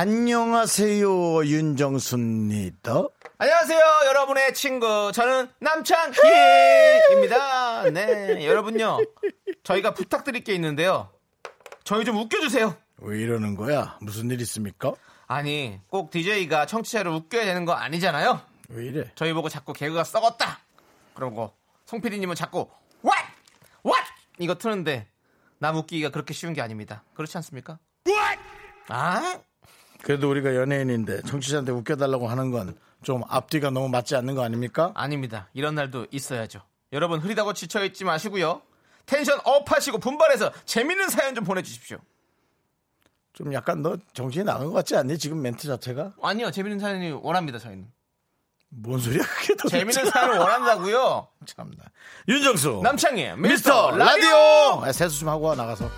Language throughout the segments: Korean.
안녕하세요 윤정수입니다. 안녕하세요, 여러분의 친구. 저는 남창희입니다. 네, 여러분요. 저희가 부탁드릴 게 있는데요. 저희 좀 웃겨주세요. 왜 이러는 거야? 무슨 일 있습니까? 아니, 꼭 DJ가 청취자를 웃겨야 되는 거 아니잖아요? 왜 이래? 저희 보고 자꾸 개그가 썩었다. 그러고, 송 PD님은 자꾸, what? what? 이거 트는데, 남 웃기기가 그렇게 쉬운 게 아닙니다. 그렇지 않습니까? what? 아? 그래도 우리가 연예인인데 청취자한테 웃겨달라고 하는 건 좀 앞뒤가 너무 맞지 않는 거 아닙니까? 아닙니다. 이런 날도 있어야죠. 여러분 흐리다고 지쳐있지 마시고요. tension up 하시고 분발해서 재밌는 사연 좀 보내주십시오. 좀 약간 너 정신이 나간 것 같지 않니? 지금 멘트 자체가? 아니요, 재밌는 사연이 원합니다. 저희는 뭔 소리야 그게 도 재밌는 사연을 원한다고요. 참나. 윤정수 남창희 미스터 라디오 아, 세수 좀 하고 와 나가서.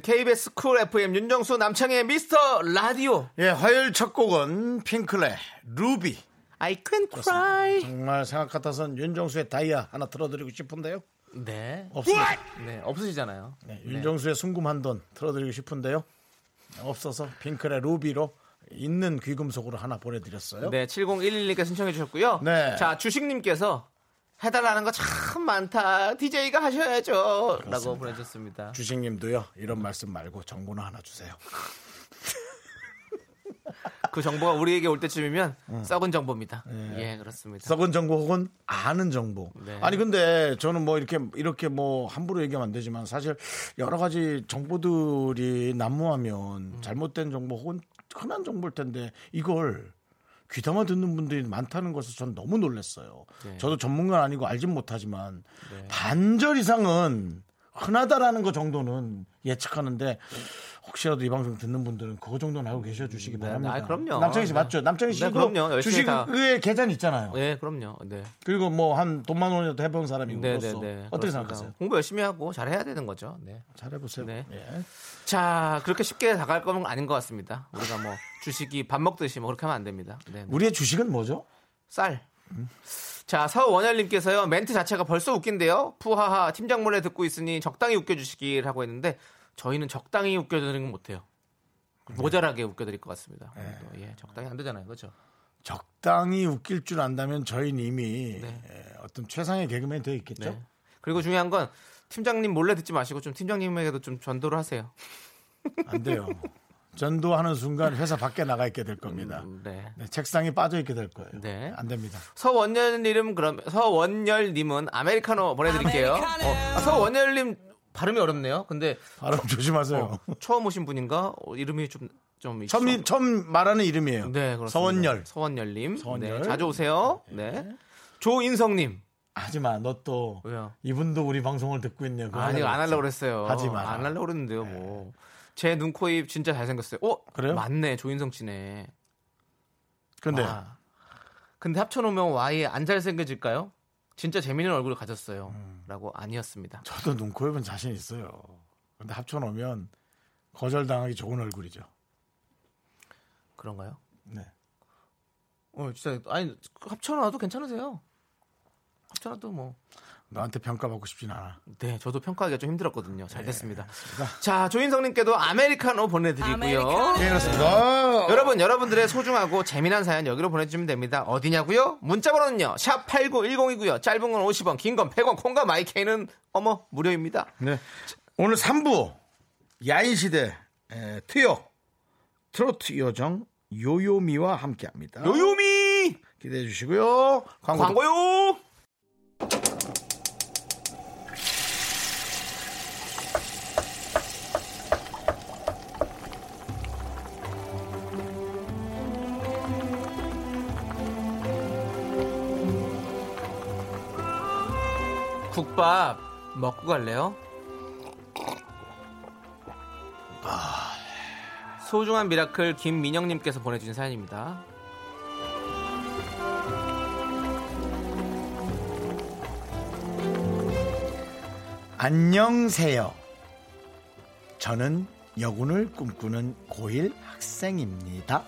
KBS 쿨 FM 윤정수 남창희의 미스터 라디오. 예, 화요일 첫 곡은 핑클의 루비. I can cry. 정말 생각 같아선 윤정수의 다이아 하나 틀어드리고 싶은데요. 네. 없으, 네, 없으시잖아요. 네, 윤정수의 순금한 돈 틀어드리고 싶은데요. 없어서 핑클의 루비로 있는 귀금속으로 하나 보내드렸어요. 네, 7011님께 신청해 주셨고요. 네. 자, 주식님께서 해달라는 거 참 많다. DJ가 하셔야죠. 라고 보내주셨습니다. 주식님도요 이런 말씀 말고 정보나 하나 주세요. 그 정보가 우리에게 올 때쯤이면 썩은 정보입니다. 예, 그렇습니다. 썩은 정보 혹은 아는 정보. 네. 아니 근데 저는 뭐 이렇게 이렇게 뭐 함부로 얘기하면 안 되지만 사실 여러 가지 정보들이 난무하면 잘못된 정보 혹은 흔한 정보일 텐데 이걸 귀담아 듣는 분들이 많다는 것을 전 너무 놀랐어요. 네. 저도 전문가는 아니고 알진 못하지만 반절 이상은 흔하다라는 것 정도는 예측하는데 혹시라도 이 방송 듣는 분들은 그거 정도는 알고 계셔 주시기 네, 바랍니다. 아, 그럼요. 남창희 씨 네. 맞죠? 남창희 네, 씨도 그럼요. 주식의 계좌 있잖아요. 예, 그럼요. 네. 그리고 뭐 한 돈만 원이라도 해본 사람이고 네, 로 네, 서 네. 어떻게. 생각하세요? 공부 열심히 하고 잘 해야 되는 거죠. 네. 잘해보세요. 네. 예. 자, 그렇게 쉽게 다가갈 거는 아닌 것 같습니다. 우리가 뭐 주식이 밥 먹듯이 뭐 그렇게 하면 안 됩니다. 네. 네. 우리의 주식은 뭐죠? 쌀. 자, 서원열님께서요, 멘트 자체가 벌써 웃긴데요? 푸하하, 팀장 몰래 듣고 있으니 적당히 웃겨주시길 하고 했는데, 저희는 적당히 웃겨드리는 건 못해요. 모자라게 웃겨드릴 것 같습니다. 또, 예, 적당히 안 되잖아요. 그죠? 적당히 웃길 줄 안다면 저희는 이미 네. 예, 어떤 최상의 개그맨이 되어 있겠죠. 네. 그리고 중요한 건, 팀장님 몰래 듣지 마시고 좀 팀장님에게도 좀 전도를 하세요. 안 돼요. 전도하는 순간 회사 밖에 나가 있게 될 겁니다. 음, 네. 네, 책상에 빠져 있게 될 거예요. 네. 안 됩니다. 서원열님 그럼 서원열님은 아메리카노 보내드릴게요. 어, 아, 서원열님 발음이 어렵네요. 근데 발음 조심하세요. 어, 처음 오신 분인가 어, 이름이 좀 좀 처음, 처음 말하는 이름이에요. 네 그렇습니다. 서원열. 서원열님. 서원열. 네, 자주 오세요. 네. 조인성님. 하지마, 너 또 왜요? 이분도 우리 방송을 듣고 있냐? 그거 아니 안 하려고 하려고 했죠. 그랬어요. 하지 마. 안 하려고 그랬는데요. 뭐. 제 눈, 코, 입 진짜 잘생겼어요. 어? 그래요? 맞네. 조인성 씨네. 근데 와. 근데 합쳐놓으면 와이 안 잘생겨질까요? 진짜 재밌는 얼굴을 가졌어요. 음. 라고 아니었습니다. 저도 눈, 코, 입은 자신 있어요. 근데 합쳐놓으면 거절당하기 좋은 얼굴이죠. 그런가요? 네. 어, 진짜 아니 합쳐놔도 괜찮으세요. 합쳐놔도 뭐. 너한테 평가받고 싶진 않아. 네, 저도 평가하기가 좀 힘들었거든요. 잘 됐습니다. 자, 조인성님께도 아메리카노 보내드리고요. 네, 그렇습니다. 여러분, 여러분들의 소중하고 재미난 사연 여기로 보내주시면 됩니다. 어디냐고요? 문자번호는요. 샵 8910이고요. 짧은 건 50원, 긴 건 100원, 콩과 마이케이는 어머 무료입니다. 네. 오늘 3부 야인시대 에, 트요 트로트 요정 요요미와 함께합니다. 요요미 기대해 주시고요. 광고 광고요. 국밥 먹고 갈래요? 소중한 미라클 김민영님께서 보내주신 사연입니다. 안녕하세요. 저는 여군을 꿈꾸는 고1 학생입니다.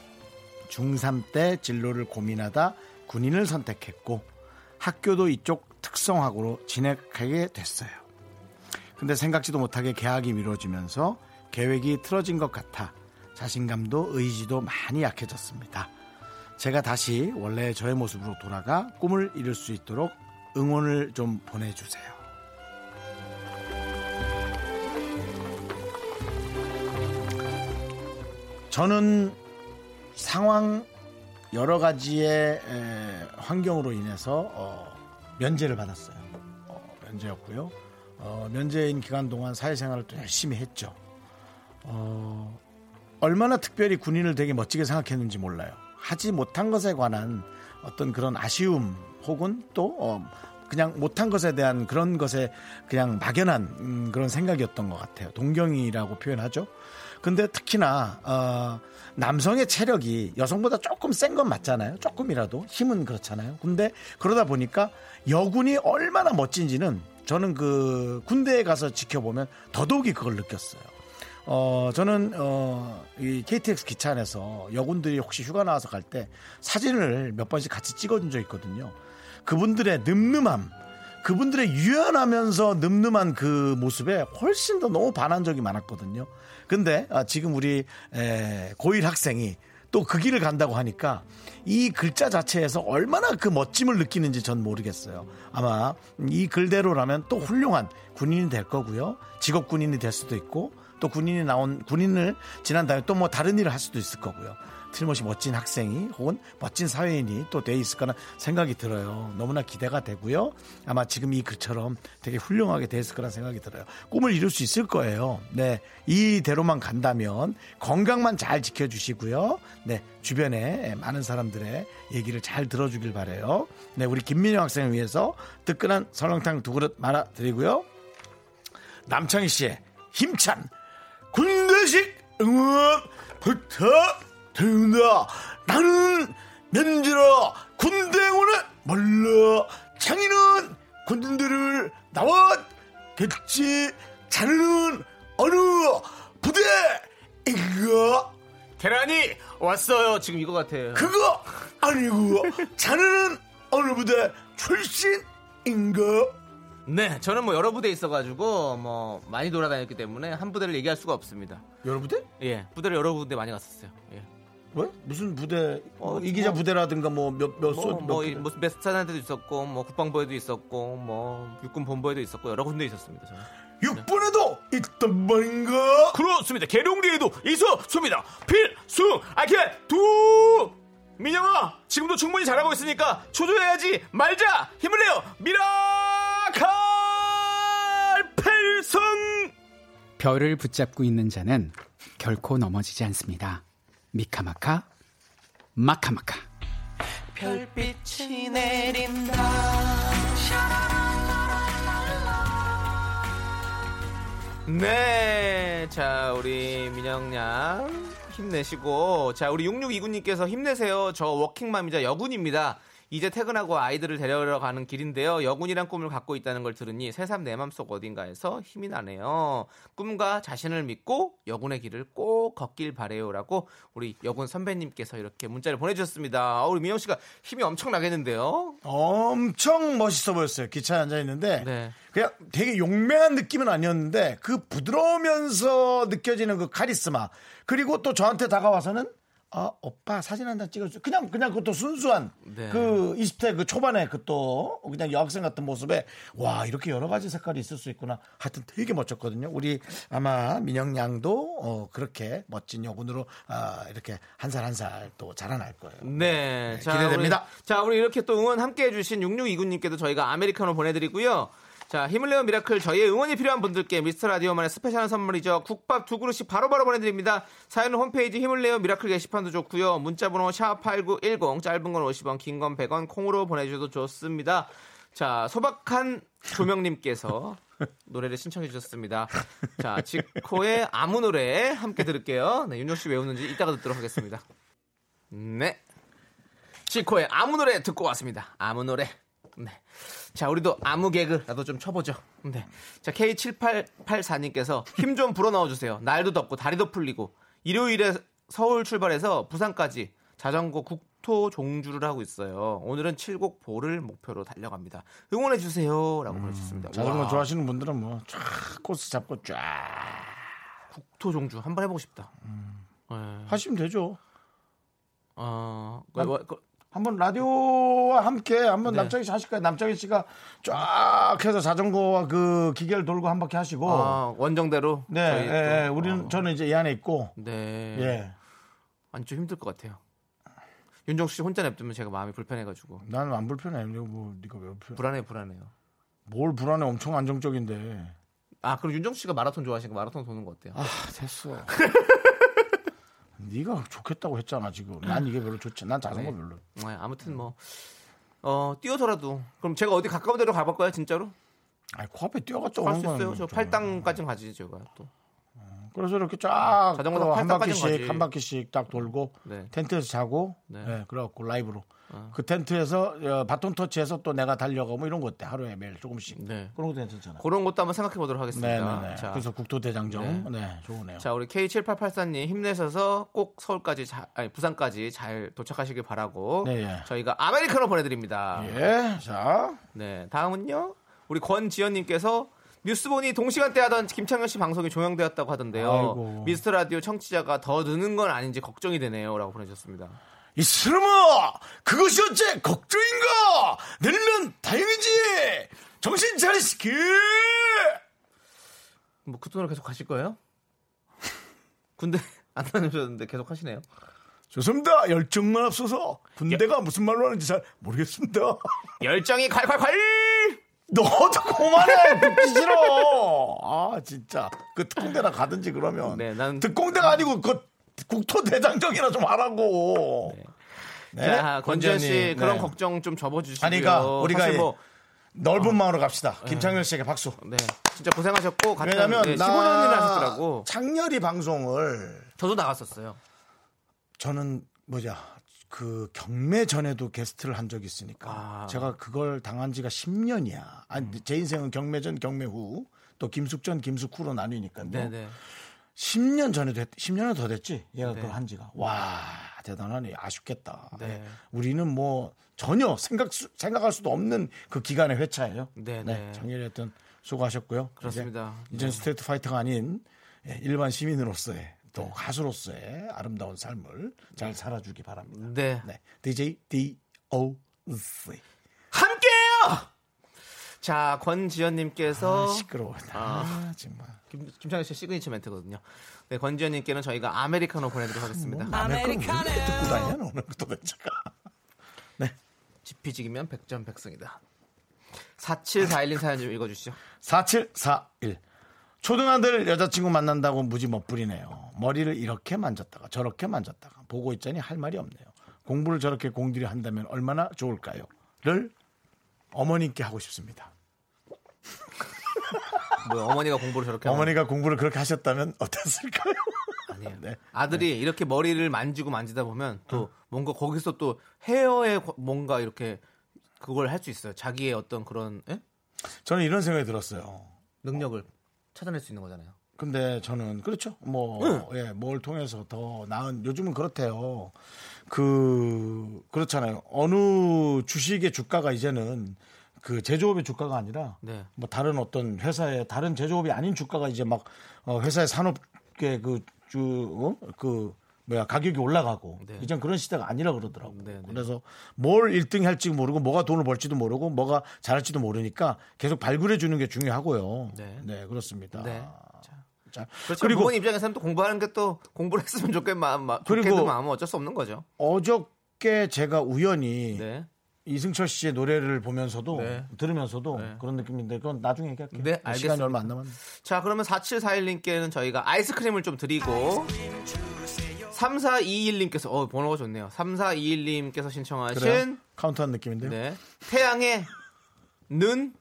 중3 때 진로를 고민하다 군인을 선택했고 학교도 이쪽 특성학으로 진학하게 됐어요. 근데 생각지도 못하게 계약이 미뤄지면서 계획이 틀어진 것 같아 자신감도 의지도 많이 약해졌습니다. 제가 다시 원래 저의 모습으로 돌아가 꿈을 이룰 수 있도록 응원을 좀 보내주세요. 저는 상황 여러 가지의 에, 환경으로 인해서 어, 면제를 받았어요. 어, 면제였고요. 어, 면제인 기간 동안 사회생활을 또 열심히 했죠. 어, 얼마나 특별히 군인을 되게 멋지게 생각했는지 몰라요. 하지 못한 것에 관한 어떤 그런 아쉬움 혹은 또 어, 그냥 못한 것에 대한 그런 것에 그냥 막연한 음, 그런 생각이었던 것 같아요. 동경이라고 표현하죠. 근데 특히나 어, 남성의 체력이 여성보다 조금 센 건 맞잖아요. 조금이라도 힘은 그렇잖아요. 근데 그러다 보니까 여군이 얼마나 멋진지는 저는 그 군대에 가서 지켜보면 더더욱이 그걸 느꼈어요. 어, 저는, 어, 이 KTX 기차 안에서 여군들이 혹시 휴가 나와서 갈 때 사진을 몇 번씩 같이 찍어준 적 있거든요. 그분들의 늠름함, 그분들의 유연하면서 늠름한 그 모습에 훨씬 더 너무 반한 적이 많았거든요. 근데 아, 지금 우리 에, 고1 학생이 또 그 길을 간다고 하니까 이 글자 자체에서 얼마나 그 멋짐을 느끼는지 전 모르겠어요. 아마 이 글대로라면 또 훌륭한 군인이 될 거고요. 직업 군인이 될 수도 있고 또 군인이 나온 군인을 지난 다음에 또 뭐 다른 일을 할 수도 있을 거고요. 틀림없이 멋진 학생이 혹은 멋진 사회인이 또 돼 있을 거나 생각이 들어요. 너무나 기대가 되고요. 아마 지금 이 글처럼 되게 훌륭하게 돼 있을 거라 생각이 들어요. 꿈을 이룰 수 있을 거예요. 네. 이대로만 간다면 건강만 잘 지켜주시고요. 네. 주변에 많은 사람들의 얘기를 잘 들어주길 바래요. 네. 우리 김민영 학생을 위해서 뜨끈한 설렁탕 두 그릇 말아 드리고요. 남창희 씨의 힘찬 군대식 응원 부탁 드립니다. 나는 면제라 군대원은 몰라 창희는 군인들을 나왔겠지 자네는 어느 부대인가 계란이 왔어요. 지금 이거 같아요. 그거 아니고 자네는 어느 부대 출신인가 네, 저는 뭐 여러 부대 있어가지고 뭐 많이 돌아다녔기 때문에 한 부대를 얘기할 수가 없습니다. 여러 부대? 예, 부대를 여러 군데 많이 갔었어요. 예. 왜? 무슨 부대? 뭐 어, 이기자 뭐- 부대라든가 뭐 몇몇 소? 뭐, 몇 뭐, 부대? 무슨 메스타나데도 있었고, 뭐 국방부에도 있었고, 뭐 육군 본부에도 있었고 여러 군데 있었습니다. 저는. 육군에도 있단 말인가? 그렇습니다. 계룡대에도 있었습니다. 필수 아켓 두 민영아 지금도 충분히 잘하고 있으니까 초조해야지 말자 힘을 내요 미라칼 필승 별을 붙잡고 있는 자는 결코 넘어지지 않습니다. 미카마카 마카마카 별빛이 내린다 네, 자 우리 민영양 힘내시고 자 우리 6629님께서 힘내세요. 저 워킹맘이자 여군입니다. 이제 퇴근하고 아이들을 데려러 가는 길인데요. 여군이란 꿈을 갖고 있다는 걸 들으니 새삼 내 맘속 어딘가에서 힘이 나네요. 꿈과 자신을 믿고 여군의 길을 꼭 걷길 바래요라고 우리 여군 선배님께서 이렇게 문자를 보내주셨습니다. 아, 우리 민영 씨가 힘이 엄청 나겠는데요. 엄청 멋있어 보였어요. 기차에 앉아 있는데 네. 그냥 되게 용맹한 느낌은 아니었는데 그 부드러우면서 느껴지는 그 카리스마 그리고 또 저한테 다가와서는 아 오빠 사진 한 장 찍어줘. 그냥 그냥 그것도 순수한 네. 그 20대 그 초반에 그 또 그냥 여학생 같은 모습에 와 이렇게 여러 가지 색깔이 있을 수 있구나. 하여튼 되게 멋졌거든요. 우리 아마 민영 양도 어, 그렇게 멋진 여군으로 아, 이렇게 한 살 한 살 또 자라날 거예요. 네. 자, 기대됩니다. 우리, 자, 우리 이렇게 또 응원 함께 해주신 6629님께도 저희가 아메리카노 보내드리고요. 자, 힘을 내어 미라클 저희의 응원이 필요한 분들께 미스터 라디오만의 스페셜한 선물이죠. 국밥 두 그릇씩 바로 바로 보내드립니다. 사연은 홈페이지 힘을 내어 미라클 게시판도 좋고요. 문자번호 샵8910 짧은 건 50원, 긴 건 100원, 콩으로 보내주셔도 좋습니다. 자, 소박한 조명님께서 노래를 신청해 주셨습니다. 자, 지코의 아무 노래 함께 들을게요. 네, 윤정 씨 외우는지 이따가 듣도록 하겠습니다. 네. 지코의 아무 노래 듣고 왔습니다. 아무 노래. 네. 자, 우리도 아무 개그 나도 좀 쳐보죠. 네. 자, K7884님께서 힘 좀 불어 넣어 주세요. 날도 덥고 다리도 풀리고 일요일에 서울 출발해서 부산까지 자전거 국토 종주를 하고 있어요. 오늘은 칠곡 보를 목표로 달려갑니다. 응원해 주세요라고 보내주셨습니다. 자전거 와, 좋아하시는 분들은 뭐 쫙 코스 잡고 쫙 국토 종주 한번 해보고 싶다. 네. 하시면 되죠. 어, 그, 뭐, 그, 한번 라디오와 함께 한번 네. 남창희 씨 하실까요? 남창희 씨가 쫙 해서 자전거와 그 기계를 돌고 한 바퀴 하시고. 아, 원정대로. 네, 예, 또, 예, 우리는 어, 저는 이제 이 안에 있고. 네. 예. 아니 좀 힘들 것 같아요. 윤정수 씨 혼자 냅두면 제가 마음이 불편해가지고 나는 안 불편해. 이거 뭐 네가 왜 불편해? 불안해 불안해요. 뭘 불안해? 엄청 안정적인데. 아 그럼 윤정수 씨가 마라톤 좋아하시니까 마라톤 도는 거 어때요? 아, 됐어. 네가 좋겠다고 했잖아 지금. 난 이게 별로 좋지. 난 자전거 네. 별로. 네, 아무튼 뭐 어, 뛰어서라도 그럼 제가 어디 가까운 데로 가볼까요 진짜로? 아니 코앞에 뛰어갔다 갈수 있어요. 저 좀. 팔당까지 가지 제가 또. 그래서 이렇게 쫙 자전거 또 타고 한 바퀴씩. 한 바퀴씩 딱 돌고 네. 텐트에서 자고 네. 네. 그래갖고 라이브로 어. 그 텐트에서 어, 바톤 터치해서 또 내가 달려가고 뭐 이런 거 어때 하루에 매일 조금씩 네. 그런 것도 괜찮잖아. 그런 것도 한번 생각해 보도록 하겠습니다. 네네네. 자, 그래서 국토대장정 네, 좋으네요. 자 우리 K7884님 힘내셔서 꼭 서울까지 자, 아니 부산까지 잘 도착하시길 바라고 네, 예. 저희가 아메리카노 보내드립니다. 예, 자 네, 다음은요. 우리 권지연님께서 뉴스 보니 동시간대 하던 김창현 씨 방송이 종영되었다고 하던데요. 아이고. 미스터 라디오 청취자가 더 느는 건 아닌지 걱정이 되네요라고 보내주셨습니다. 이 스름아 그것이 어째 걱정인가? 늘면 다행이지. 정신 차리시키. 뭐 그동안 계속 가실 거예요? 군대 안 다녀오셨는데 계속 하시네요. 좋습니다. 열정만 앞서서 군대가 무슨 말로 하는지 잘 모르겠습니다. 열정이 콸콸콸! 너도 그만해. 듣기 싫어. 아 진짜. 그 특공대나 가든지 그러면. 네, 난- 특공대가 아니고 그 국토대장정이나 좀 하라고. 네, 자, 권지현 씨 권지현님, 그런 네. 걱정 좀 접어주시고요. 아니, 그러니까 우리가 뭐 넓은 마음으로 갑시다. 김창렬 씨에게 박수. 네, 진짜 고생하셨고 왜냐면 네, 나 15년이나 하셨더라고. 창렬이 방송을 저도 나갔었어요. 저는 뭐냐 그 경매 전에도 게스트를 한 적이 있으니까 아. 제가 그걸 당한 지가 10년이야. 아니 음. 제 인생은 경매 전 경매 후 또 김숙 전 김숙 후로 나뉘니까요. 네네. 10년 전에도 했, 10년은 더 됐지. 얘가 네. 그걸 한 지가. 와, 대단하네. 아쉽겠다. 네. 우리는 뭐 전혀 생각 수- 생각할 수도 없는 그 기간의 회차예요. 네, 네. 네. 작년에 했던 수고하셨고요. 그렇습니다. 이제, 네. 스트레이트 파이터가 아닌 예, 일반 시민으로서의 또 가수로서의 아름다운 삶을 잘 살아주기 바랍니다. 네. 네. DJ D.O.C. 함께해요! 자, 권지현님께서 아, 시끄러워. 아, 정말. 김, 김창현 씨 시그니처 멘트거든요. 네, 권지현님께는 저희가 아메리카노 보내드리도록 하겠습니다. 아메리카노 왜 이렇게 듣고 다니냐, 너는 도대체가. 지피지기면 백전백승이다. 4741님 사연 좀 읽어주시죠. 4741. 초등아들 여자친구 만난다고 무지 멋부리네요. 머리를 이렇게 만졌다가 저렇게 만졌다가 보고 있자니 할 말이 없네요. 공부를 저렇게 공들여 한다면 얼마나 좋을까요? 를 어머님께 하고 싶습니다. 뭐 어머니가 공부를 저렇게 하면 어머니가 공부를 그렇게 하셨다면 어땠을까요? 아니에요. 네. 아들이 이렇게 머리를 만지고 만지다 보면 또 뭔가 거기서 또 헤어에 거- 뭔가 이렇게 그걸 할 수 있어요. 자기의 어떤 그런 예? 저는 이런 생각이 들었어요. 능력을 찾아낼 수 있는 거잖아요. 근데 저는 그렇죠. 뭐 예, 뭘 통해서 더 나은 요즘은 그렇대요. 그 그렇잖아요. 어느 주식의 주가가 이제는 그 제조업의 주가가 아니라 네. 뭐 다른 어떤 회사의 다른 제조업이 아닌 주가가 이제 막 어, 회사의 산업계 그주그 그 뭐야 가격이 올라가고 네. 이젠 그런 시대가 아니라 그러더라고. 네, 네. 그래서 뭘 1등 할지 모르고 뭐가 돈을 벌지도 모르고 뭐가 잘할지도 모르니까 계속 발굴해 주는 게 중요하고요. 네. 네, 그렇습니다. 네. 자, 그렇죠. 그리고 부모님 입장에서는 또 공부하는 게 또 공부를 했으면 좋겠 마음 마- 그리고- 마음은 어쩔 수 없는 거죠. 어저께 제가 우연히 네. 이승철 씨의 노래를 보면서도 네. 들으면서도 네. 그런 느낌인데 그건 나중에 얘기할게요. 네, 시간이 알겠습니다. 얼마 안 남았네. 자, 그러면 4741님께는 저희가 아이스크림을 좀 드리고 3421님께서 어, 번호가 좋네요. 3421님께서 신청하신 그래요? 카운트한 느낌인데요. 네. 태양의 눈,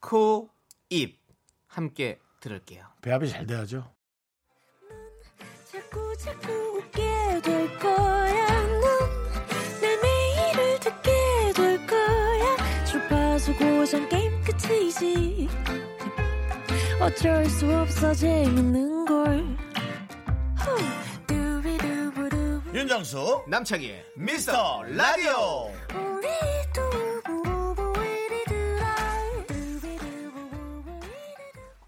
코, 입 함께 들을게요. 배합이 잘 돼야죠. 자꾸 자꾸 웃게 될 거야. 넌내 매일을 듣게 될 거야. 주파수 고정 게임 끝이지. 어쩔 수 없어 재밌는 걸. 윤정수 남창희의 미스터 라디오.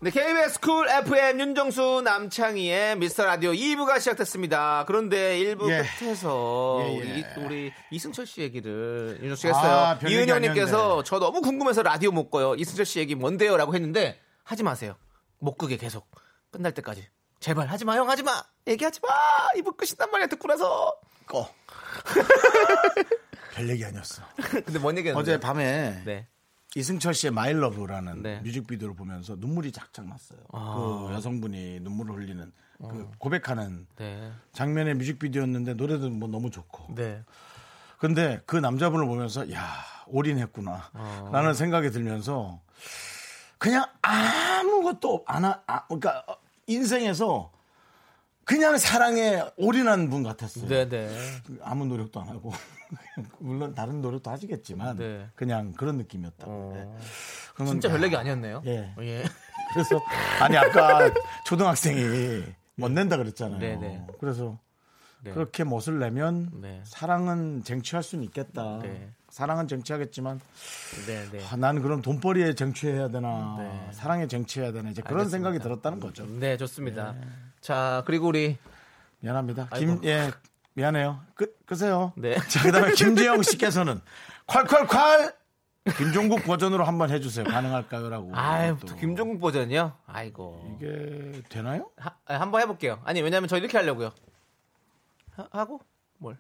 네, KBS 쿨 FM 윤정수 남창희의 미스터 라디오 2부가 시작됐습니다. 그런데 1부 예. 끝에서 예, 예. 우리, 우리 이승철 씨 얘기를 윤정수 씨가 아, 했어요. 별 얘기 이은영님께서. 저 너무 궁금해서 라디오 못 꺼요. 이승철 씨 얘기 뭔데요? 라고 했는데 하지 마세요. 못 끄게 계속. 끝날 때까지. 제발 하지 마, 형 하지 마. 얘기하지 마. 2부 끝이단 말이야, 듣고 나서. 꺼. 별 얘기 아니었어. 근데 뭔 얘기였는데? 어제 밤에 네. 이승철 씨의 마일러브라는 네. 뮤직비디오를 보면서 눈물이 작작 났어요. 아. 그 여성분이 눈물을 흘리는 그 고백하는 네. 장면의 뮤직비디오였는데 노래도 뭐 너무 좋고. 네. 근데 그 남자분을 보면서 야 올인했구나 어. 라는 생각이 들면서 그냥 아무것도 안 하, 아, 그러니까 인생에서 그냥 사랑에 올인한 분 같았어요. 네, 네. 아무 노력도 안 하고 물론 다른 노력도 하시겠지만 네. 그냥 그런 느낌이었다. 어. 네. 진짜 야, 별 얘기 아니었네요. 예. 예. 그래서 아니 아까 초등학생이 못 낸다 그랬잖아요. 네, 네. 그래서 네. 그렇게 멋을 내면 네. 사랑은 쟁취할 수는 있겠다. 네. 사랑은 쟁취하겠지만 네, 네. 아, 난 그럼 돈벌이에 쟁취해야 되나 네. 사랑에 쟁취해야 되나 이제 그런 알겠습니다. 생각이 들었다는 거죠. 네, 좋습니다. 자, 그리고 우리 미안합니다. 아이고. 김, 예, 미안해요. 끄, 끄세요. 네. 자, 그 다음에 김지영 씨께서는 콸콸콸! 김종국 버전으로 한번 해주세요. 가능할까요? 라고. 또 김종국 버전이요? 아이고. 이게 되나요? 하- 아, 한번 해볼게요. 아니, 왜냐면 저 이렇게 하려고요. 하, 고 뭘?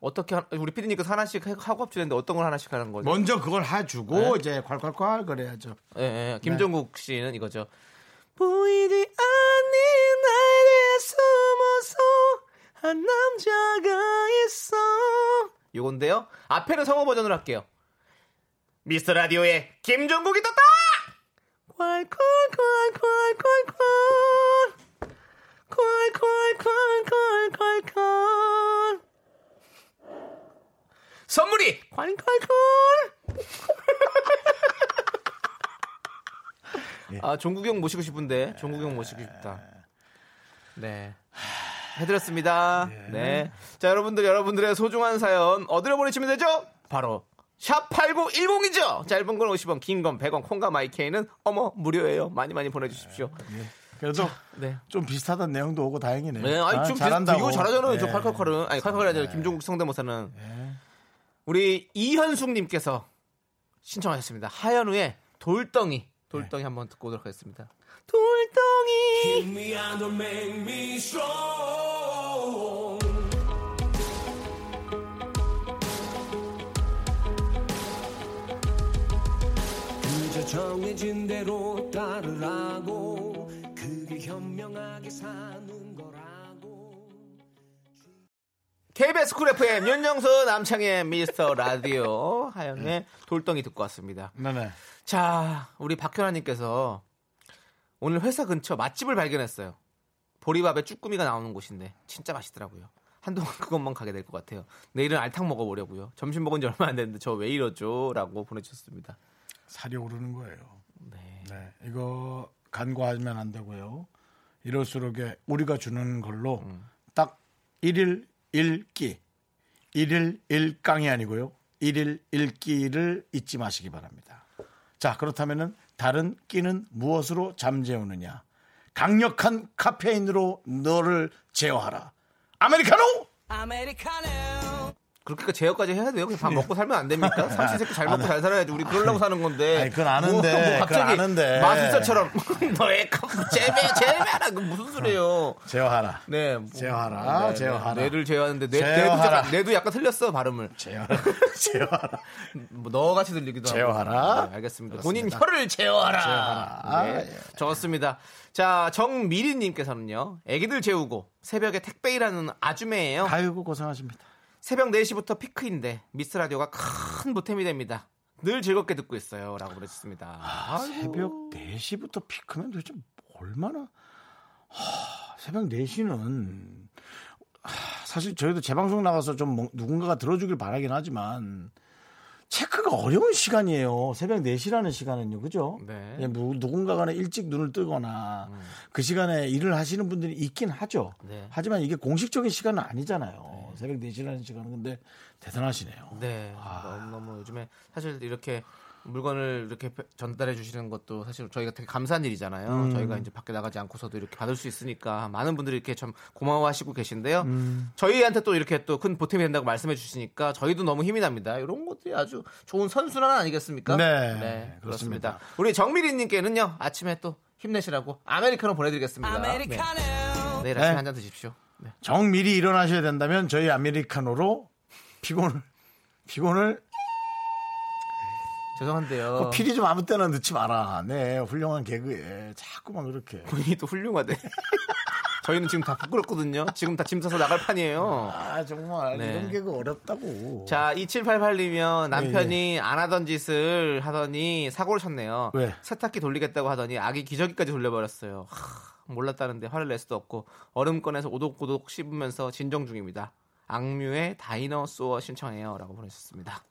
어떻게, 하- 우리 피디님께서 하나씩 해- 하고 합치는데 어떤 걸 하나씩 하는 거죠? 먼저 그걸 해주고 네. 이제 콸콸콸 그래야죠. 예, 예, 김종국 씨는 이거죠. 보이지 않는 나에 숨어서 한 남자가 있어. 요건데요. 앞에는 성우 버전으로 할게요. 미스터 라디오에 김종국이 떴다! 콸콸콸콸콸콸 콸 콸콸콸콸콸콸 선물이 콸콸콸 아 종국이 형 모시고 싶은데 종국이 형 모시고 싶다. 네. 해드렸습니다. 네. 자, 여러분들, 여러분들의 소중한 사연 어디로 보내시면 되죠? 바로 샵8910이죠. 짧은 건 50원, 긴 건 100원, 콩과 마이케이는 어머 무료예요. 많이 많이 보내 주십시오. 그래도 네. 좀 비슷하던 내용도 오고 다행이네요. 네, 아니 아, 좀 잘한다고. 이거 잘하잖아요. 저 네. 칼칼칼은 아니 칼칼이 아니라 김종국 성대모사는 우리 이현숙 님께서 신청하셨습니다. 하현우의 돌덩이 돌덩이 한번 듣고 오도록 하겠습니다. 돌덩이 정해진 대로 따르라고 그게 현명하게 사는 거라고 KBS 쿨 FM 윤정수 남창희의 미스터 라디오 하영의 돌덩이 듣고 왔습니다. 네네. 자, 우리 박현아님께서 오늘 회사 근처 맛집을 발견했어요. 보리밥에 쭈꾸미가 나오는 곳인데 진짜 맛있더라고요. 한동안 그것만 가게 될 것 같아요. 내일은 알탕 먹어보려고요. 점심 먹은 지 얼마 안 됐는데 저 왜 이러죠? 라고 보내주셨습니다. 살이 오르는 거예요. 네. 네, 이거 간과하면 안 되고요. 이럴수록 우리가 주는 걸로 음. 딱 1일 1끼, 1일 1강이 아니고요. 1일 1끼를 잊지 마시기 바랍니다. 자, 그렇다면은 다른 끼는 무엇으로 잠재우느냐? 강력한 카페인으로 너를 제어하라. 아메리카노! 그렇게까지 제어까지 해야 돼요? 밥 먹고 살면 안 됩니까? 삼시세끼 잘 먹고 잘 살아야지. 우리 그러려고 사는 건데. 아니, 그건 아는데, 뭐, 그건 아는데. 마술사처럼 너의 컵 제매 제매라 그 무슨 소리예요? 제어하라. 네, 뭐, 제어하라, 제어하라. 뇌를 제어하는데 뇌, 제어하라. 뇌도, 약간, 뇌도 약간 틀렸어 발음을. 제어하라. 제어하라. 뭐 너같이 들리기도 제어하라. 하고. 네, 알겠습니다. 본인 혀를 제어하라. 제어하라. 네, 예. 적었습니다. 자, 정미리님께서는요. 애기들 재우고 새벽에 택배 일하는 아주매예요. 아이고, 고생하십니다. 새벽 4시부터 피크인데 미스 라디오가 큰 보탬이 됩니다. 늘 즐겁게 듣고 있어요라고 보내주셨습니다. 아, 새벽 4시부터 피크면 도대체 얼마나 하, 새벽 4시는 사실 저희도 재방송 나가서 좀 뭐- 누군가가 들어주길 바라긴 하지만 체크가 어려운 시간이에요. 새벽 4시라는 시간은요. 그죠? 네. 예, 뭐 누군가가 일찍 눈을 뜨거나 그 시간에 일을 하시는 분들이 있긴 하죠. 네. 하지만 이게 공식적인 시간은 아니잖아요. 새벽 4시라는 시간은 근데 대단하시네요. 네. 너무 너무 요즘에 사실 이렇게 물건을 이렇게 전달해 주시는 것도 사실 저희가 되게 감사한 일이잖아요. 음. 저희가 이제 밖에 나가지 않고서도 이렇게 받을 수 있으니까 많은 분들이 이렇게 좀 고마워하시고 계신데요. 음. 저희한테 또 이렇게 또 큰 보탬이 된다고 말씀해 주시니까 저희도 너무 힘이 납니다. 이런 것들이 아주 좋은 선순환 아니겠습니까? 네, 그렇습니다. 그렇습니다. 우리 정미리님께는요 아침에 또 힘내시라고 아메리카노 보내드리겠습니다. 네. 내일 아침에 네. 한잔 드십시오. 네. 정미리 일어나셔야 된다면 저희 아메리카노로 피곤을 피곤을 죄송한데요. 그 피리 좀 아무 때나 넣지 마라. 네, 훌륭한 개그에 자꾸만 그렇게. 본인이 또 훌륭하대. 저희는 지금 다 부끄럽거든요. 지금 다 짐 싸서 나갈 판이에요. 아 정말 네. 이런 개그 어렵다고. 자, 2788이면 남편이 안 하던 짓을 하더니 사고를 쳤네요. 왜? 세탁기 돌리겠다고 하더니 아기 기저귀까지 돌려버렸어요. 하, 몰랐다는데 화를 낼 수도 없고 얼음 꺼내서 오독오독 씹으면서 진정 중입니다. 악뮤의 다이너 소어 신청해요. 라고 보내셨습니다.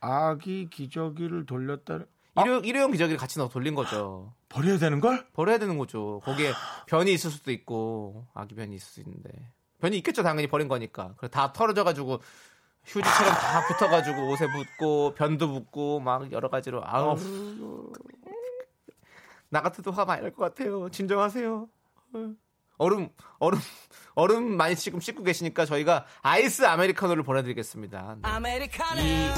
아기 기저귀를 돌렸다. 일회, 일회용 기저귀를 같이 넣어 돌린 거죠. 버려야 되는 걸? 버려야 되는 거죠. 거기에 변이 있을 수도 있고 아기 변이 있을 수 있는데 변이 있겠죠 당연히 버린 거니까. 그래 다 털어져가지고 휴지처럼 다 붙어가지고 옷에 붙고 변도 붙고 막 여러 가지로 아우 나 같아도 화 많이 날 것 같아요. 진정하세요. 얼음 얼음 얼음 많이 지금 씻고 계시니까 저희가 아이스 아메리카노를 보내드리겠습니다. 네. 이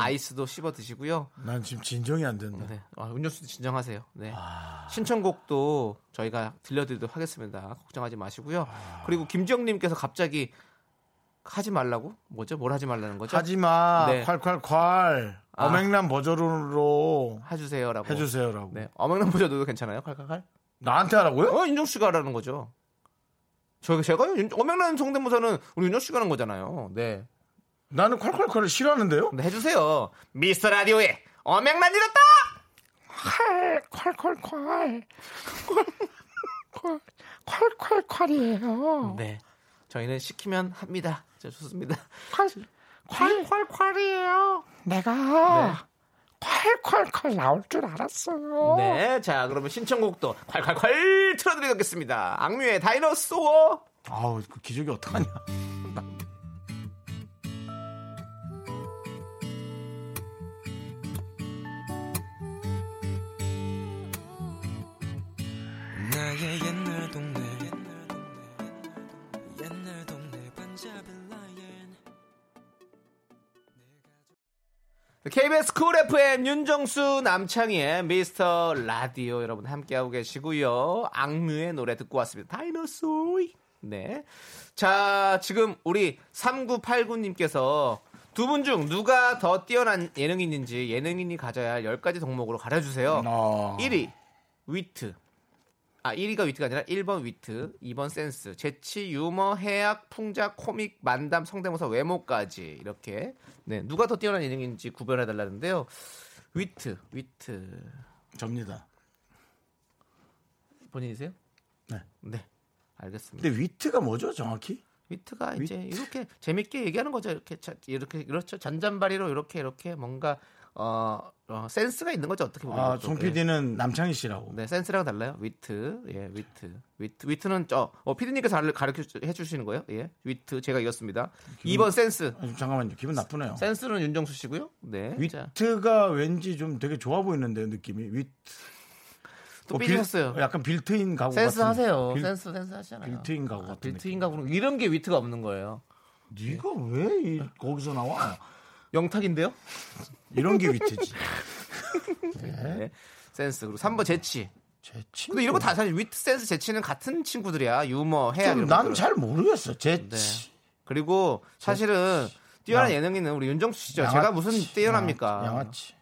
아이스도 씹어 드시고요. 난 지금 진정이 안 된다. 네. 아, 음료수도 진정하세요. 네. 신청곡도 저희가 들려드리도록 하겠습니다. 걱정하지 마시고요. 그리고 김지영님께서 갑자기 하지 말라고? 뭐죠? 뭘 하지 말라는 거죠? 하지 마 네. 콸콸콸 아. 어맹란 버전으로 해주세요라고. 해주세요라고. 네. 어머니는 보셔도 괜찮아요? 칼칼칼? 나한테 하라고요? 어, 윤정 씨가 하라는 거죠. 저희가 제가요? 윤- 어명란 성대모사는 우리 윤정 씨가 하는 거잖아요. 네. 나는 콸콸콸을 싫어하는데요. 근데 해주세요. 미스터 라디오에 어명란 잃었다! 콸콸콸 콸콸콸이에요. 네. 저희는 시키면 합니다. 자, 좋습니다. 콸 콸콸이에요. 내가 네. 콸콸콸 나올 줄 알았어요. 네, 자 그러면 신청곡도 콸콸콸 틀어드리겠습니다. 악뮤의 다이너소어. 아우 그 기적이 어떡하냐. KBS 쿨 FM 윤정수 남창희의 미스터 라디오 여러분 함께하고 계시고요. 악뮤의 노래 듣고 왔습니다. Dinosaur. 네. 자, 지금 우리 3989님께서 두 분 중 누가 더 뛰어난 예능인인지 예능인이 가져야 할 10가지 덕목으로 가려주세요. 어. 1위 위트 아 1위가 위트가 아니라 1번 위트 2번 센스 재치 유머 해학 풍자 코믹 만담 성대모사 외모까지 이렇게 네 누가 더 뛰어난 예능인지 구별해 달라는데요 위트 위트 접니다. 본인이세요? 네. 네 알겠습니다 근데 위트가 뭐죠 정확히? 위트가 이제 이렇게 재밌게 얘기하는 거죠 이렇게 자- 이렇게 그렇죠 잔잔바리로 이렇게 이렇게 뭔가 어, 어, 센스가 있는 거죠 어떻게 보면 아, 또. 송 PD는 남창희 씨라고. 네, 센스랑 달라요. 위트. 예, 위트. 위트. 위트는 저 어, 피디님께서 가르쳐 주- 해 주시는 거예요. 예. 위트 제가 이겼습니다. 2번 센스. 아, 잠깐만요. 기분 나쁘네요. 센스는 윤정수 씨고요. 네. 자, 위트가 왠지 좀 되게 좋아 보이는데요, 느낌이. 위트. 또뭐 빌- 삐지셨어요. 약간 빌트인 가구 센스 같은. 하세요. 빌- 센스 센스 하시잖아요. 빌트인 가구 아, 같은 빌트인 가구는 이런 게 위트가 없는 거예요. 네가 왜 이- 거기서 나와? 영탁인데요? 이런 게 위트지. 네. 센스. 그리고 3번 재치. 제 친구. 근데 이런 거 다 사실 위트, 센스, 재치는 같은 친구들이야. 유머, 해학 이런 것들은. 난잘 모르겠어. 제 네. 그리고 사실은 뛰어난 양- 예능인은 우리 윤정수 씨죠. 양아치. 제가 무슨 뛰어납니까? 양아치.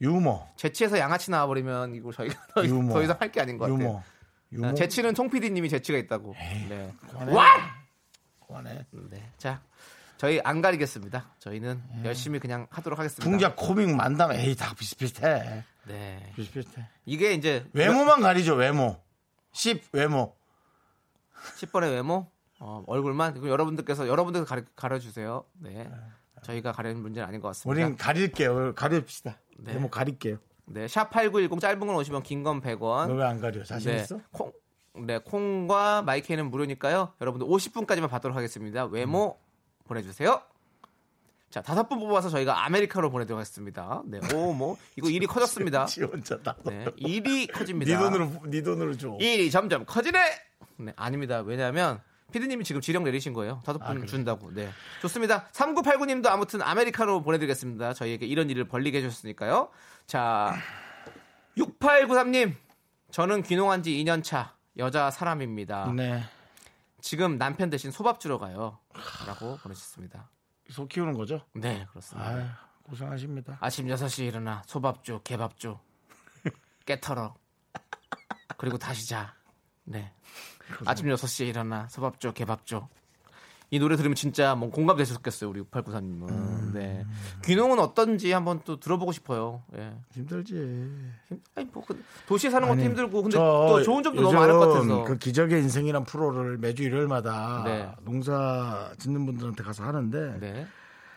유머. 재치에서 양아치 나와버리면 이거 저희가 더, 유머. 더 이상 할 게 아닌 것 같아요. 유머. 유머. 아, 재치는 송 PD님이 재치가 있다고. 네. 그만해. 와! 그만해. 네. 자, 저희 안 가리겠습니다. 저희는 열심히 그냥 하도록 하겠습니다. 풍자 코믹 만담 에이 다 비슷비슷해. 네. 비슷비슷해. 이게 이제 외모만 가리죠 외모. 10 외모. 10번의 외모, 어, 얼굴만 그리고 여러분들께서 여러분들 가려, 가려주세요. 네. 저희가 가리는 문제는 아닌 것 같습니다. 우린 가릴게요. 가립시다. 네. 외모 가릴게요. 네, 샵8910 짧은 건 50원, 긴 건 100원. 너 왜 안 가려? 자신 네. 있어? 콩, 네, 콩과 마이크는 무료니까요. 여러분들 50분까지만 받도록 하겠습니다. 외모 보내주세요. 자, 다섯 분 뽑아서 저희가 아메리카노 보내드리도록 하겠습니다. 네, 오, 뭐, 이거 일이 커졌습니다. 지 혼자 다. 네, 일이 커집니다. 네 돈으로 네 돈으로 줘. 일이 점점 커지네! 네, 아닙니다. 왜냐하면, 피디님이 지금 지령 내리신 거예요. 다섯 분 준다고. 네. 좋습니다. 3989님도 아무튼 아메리카노 보내드리겠습니다. 저희에게 이런 일을 벌리게 해주셨으니까요. 자, 6893님. 저는 귀농한 지 2년 차 여자 사람입니다. 네. 지금 남편 대신 소밥 주러 가요. 라고 보내주셨습니다. 소 키우는 거죠? 네, 그렇습니다. 아 고생하십니다. 아침 6시에 일어나 소밥 줘, 개밥 줘, 깨털어. 그리고 다시 자. 네. 아침 6시에 일어나 소밥 줘, 개밥 줘. 이 노래 들으면 진짜 뭐 공감되셨겠어요, 우리 6894님은. 음. 네. 귀농은 어떤지 한번 또 들어보고 싶어요. 예. 힘들지. 아니, 뭐, 그 도시에 사는 것도 아니, 힘들고, 근데 저또 좋은 점도 너무 많을 것 같아서. 그 기적의 인생이란 프로를 매주 일요일마다 네. 농사 짓는 분들한테 가서 하는데 네.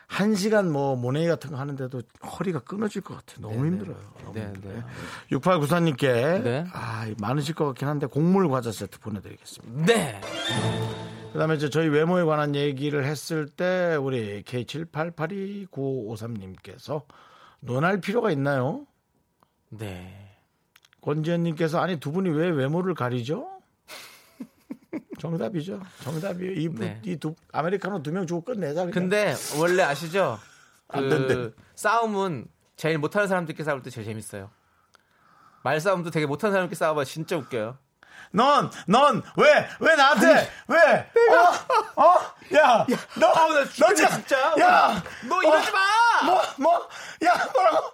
한 시간 뭐 모내기 같은 거 하는데도 허리가 끊어질 것 같아. 너무 네, 힘들어요. 너무 네, 힘들어요. 네. 6894님께 네. 아, 많으실 것 같긴 한데 곡물 과자 세트 보내드리겠습니다. 네. 그다음에 이제 저희 외모에 관한 얘기를 했을 때 우리 K78829553님께서 논할 필요가 있나요? 네. 권지현님께서 아니 두 분이 왜 외모를 가리죠? 정답이죠. 정답이에요. 이, 네. 이두 아메리카노 두 명 주고 끝내자. 그냥. 근데 원래 아시죠? 그 싸움은 제일 못하는 사람들끼리 싸울 때 제일 재밌어요. 말싸움도 되게 못하는 사람끼리 싸워봐 진짜 웃겨요. 넌, 넌, 왜, 왜 나한테, 왜, 어, 어, 야, 너, 아우, 나너 죽겠네, 진- 진짜. 야, 너 이러지 마! 뭐, 뭐, 야, 뭐라고,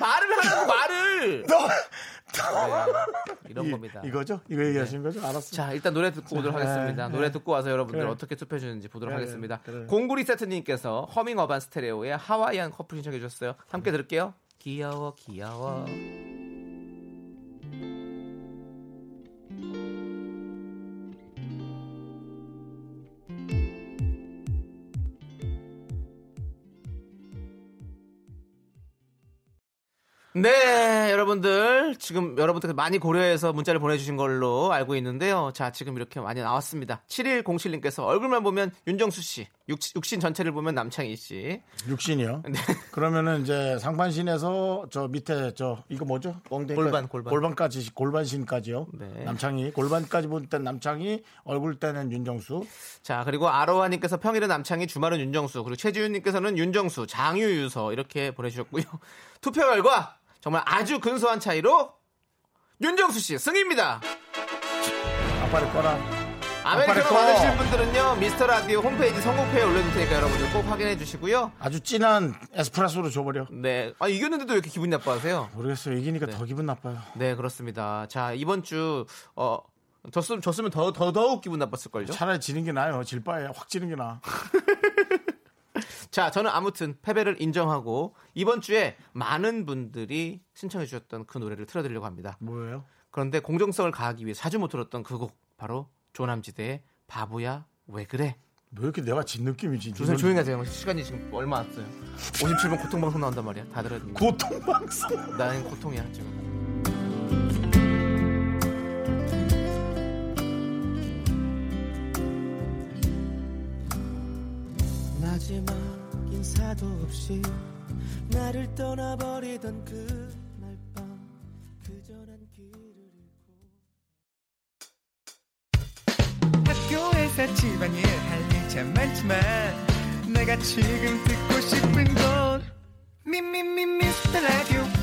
말을 하라고 말을! 너, 네, 이런 이- 겁니다. 이거죠? 이거 얘기하시는 거죠? 알았어. 자, 일단 노래 듣고 오도록 네, 하겠습니다. 네. 노래 듣고 와서 여러분들 그래. 어떻게 투표해 주는지 보도록 그래, 하겠습니다. 그래. 공구리 세트님께서 허밍 어반 스테레오의 하와이안 커플 신청해 주셨어요. 함께 들을게요. 귀여워, 귀여워. 네, 여러분들 지금 여러분들 많이 고려해서 문자를 보내주신 걸로 알고 있는데요. 자, 지금 이렇게 많이 나왔습니다. 7107님께서 얼굴만 보면 윤정수 씨, 육, 육신 전체를 보면 남창희 씨. 육신이요. 네. 그러면은 이제 상반신에서 저 밑에 저 이거 뭐죠? 엉덩이 골반, 골반. 골반까지 골반신까지요. 네. 남창희 골반까지 볼 땐 남창희 얼굴 때는 윤정수. 자, 그리고 아로하님께서 평일은 남창희, 주말은 윤정수, 그리고 최지윤님께서는 윤정수, 장유유서 이렇게 보내주셨고요. 투표 결과 정말 아주 근소한 차이로 윤정수 씨 승입니다. 아빠를 꺼라. 아메리카노 꺼. 받으실 분들은요 미스터 라디오 홈페이지 선곡표에 올려둘 테니까 여러분들 꼭 확인해 주시고요. 아주 진한 에스프레소로 줘버려. 네, 아 이겼는데도 왜 이렇게 기분이 나빠하세요? 모르겠어요. 이기니까 더 기분 나빠요. 네, 그렇습니다. 자 이번 주 어. 졌으면, 졌으면 더, 더, 더욱 기분 나빴을걸요? 차라리 지는 게 나아요. 질 바에 확 지는 게 나아. 자, 저는 아무튼 패배를 인정하고 이번 주에 많은 분들이 신청해 주셨던 그 노래를 틀어드리려고 합니다. 뭐예요? 그런데 공정성을 가하기 위해 자주 못 들었던 그 곡 바로 조남지대의 바보야 왜 그래? 왜 이렇게 내가 진 느낌이지? 조선 조용히 하세요. 시간이 지금 얼마 안 써요. 57분 고통방송 나온단 말이야. 다 들어야 됩니다. 고통방송. 나는 고통이야 지금. 인사도 없이 나를 떠나버리던 그날 밤 그저 난 길을 잃고. 학교에서 집안일 할일참 많지만 내가 지금 듣고 싶은 건 미미미 미스터 라디오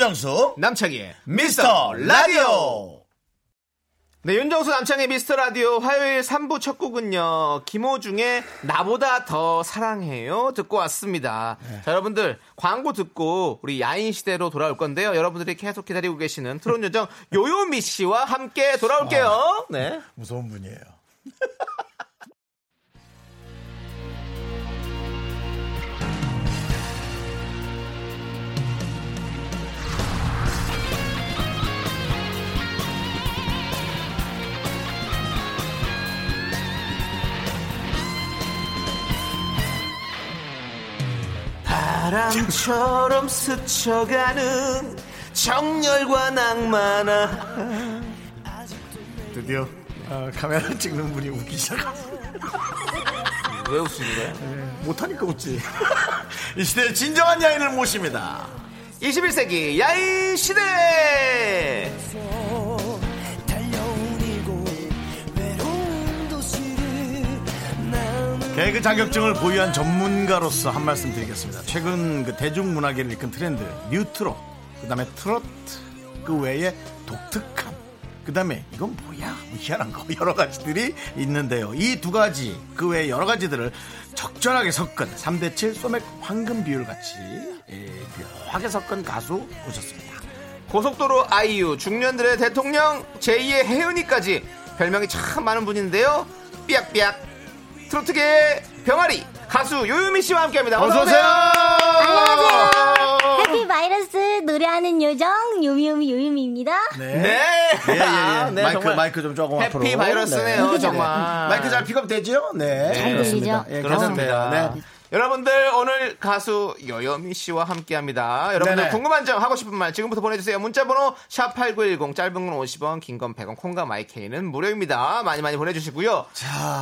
윤정수 남창희의 미스터 라디오. 네, 윤정수 남창의 미스터 라디오 화요일 3부 첫 곡은요, 김호중의 나보다 더 사랑해요. 듣고 왔습니다. 자, 여러분들, 광고 듣고 우리 야인 시대로 돌아올 건데요. 여러분들이 계속 기다리고 계시는 트롯 요정 요요미 씨와 함께 돌아올게요. 네. 무서운 분이에요. 바람처럼 스쳐가는 정열과 낭만아. 드디어 어, 카메라 찍는 분이 웃기 시작했어. 왜 웃으신 거예요? 못하니까 웃지. 이 시대의 진정한 야인을 모십니다. 21세기 야인 시대! 개그 자격증을 보유한 전문가로서 한 말씀 드리겠습니다. 최근 그 대중문화계를 이끈 트렌드, 뉴트로, 그 다음에 트로트, 그 외에 독특함, 그 다음에 이건 뭐야? 뭐 희한한 거 여러 가지들이 있는데요. 이 두 가지, 그 외에 여러 가지들을 적절하게 섞은 3대7 소맥 황금 비율 같이 예, 묘하게 섞은 가수 오셨습니다. 고속도로 아이유, 중년들의 대통령, 제2의 혜은이까지 별명이 참 많은 분인데요. 삐약삐약 트로트계의 병아리 가수 요요미 씨와 함께합니다. 어서 오세요. 안녕하세요. happy 바이러스 노래하는 요정 요미요미 요요미입니다. 네. 예, 예, 예. 아, 네, 마이크, 정말 마이크 좀 조금 happy 앞으로. 바이러스네요, 네. 정말. 마이크 잘 픽업되죠? 네. 잘 그렇습니다. 들리죠? 예, 그렇습니다. 괜찮습니다. 네. 여러분들 오늘 가수 요요미 씨와 함께합니다. 여러분들 네네. 궁금한 점 하고 싶은 말 지금부터 보내주세요. 문자번호 샵 #8910 짧은 건 50원, 긴 건 100원, 콩과 마이 K는 무료입니다. 많이 많이 보내주시고요.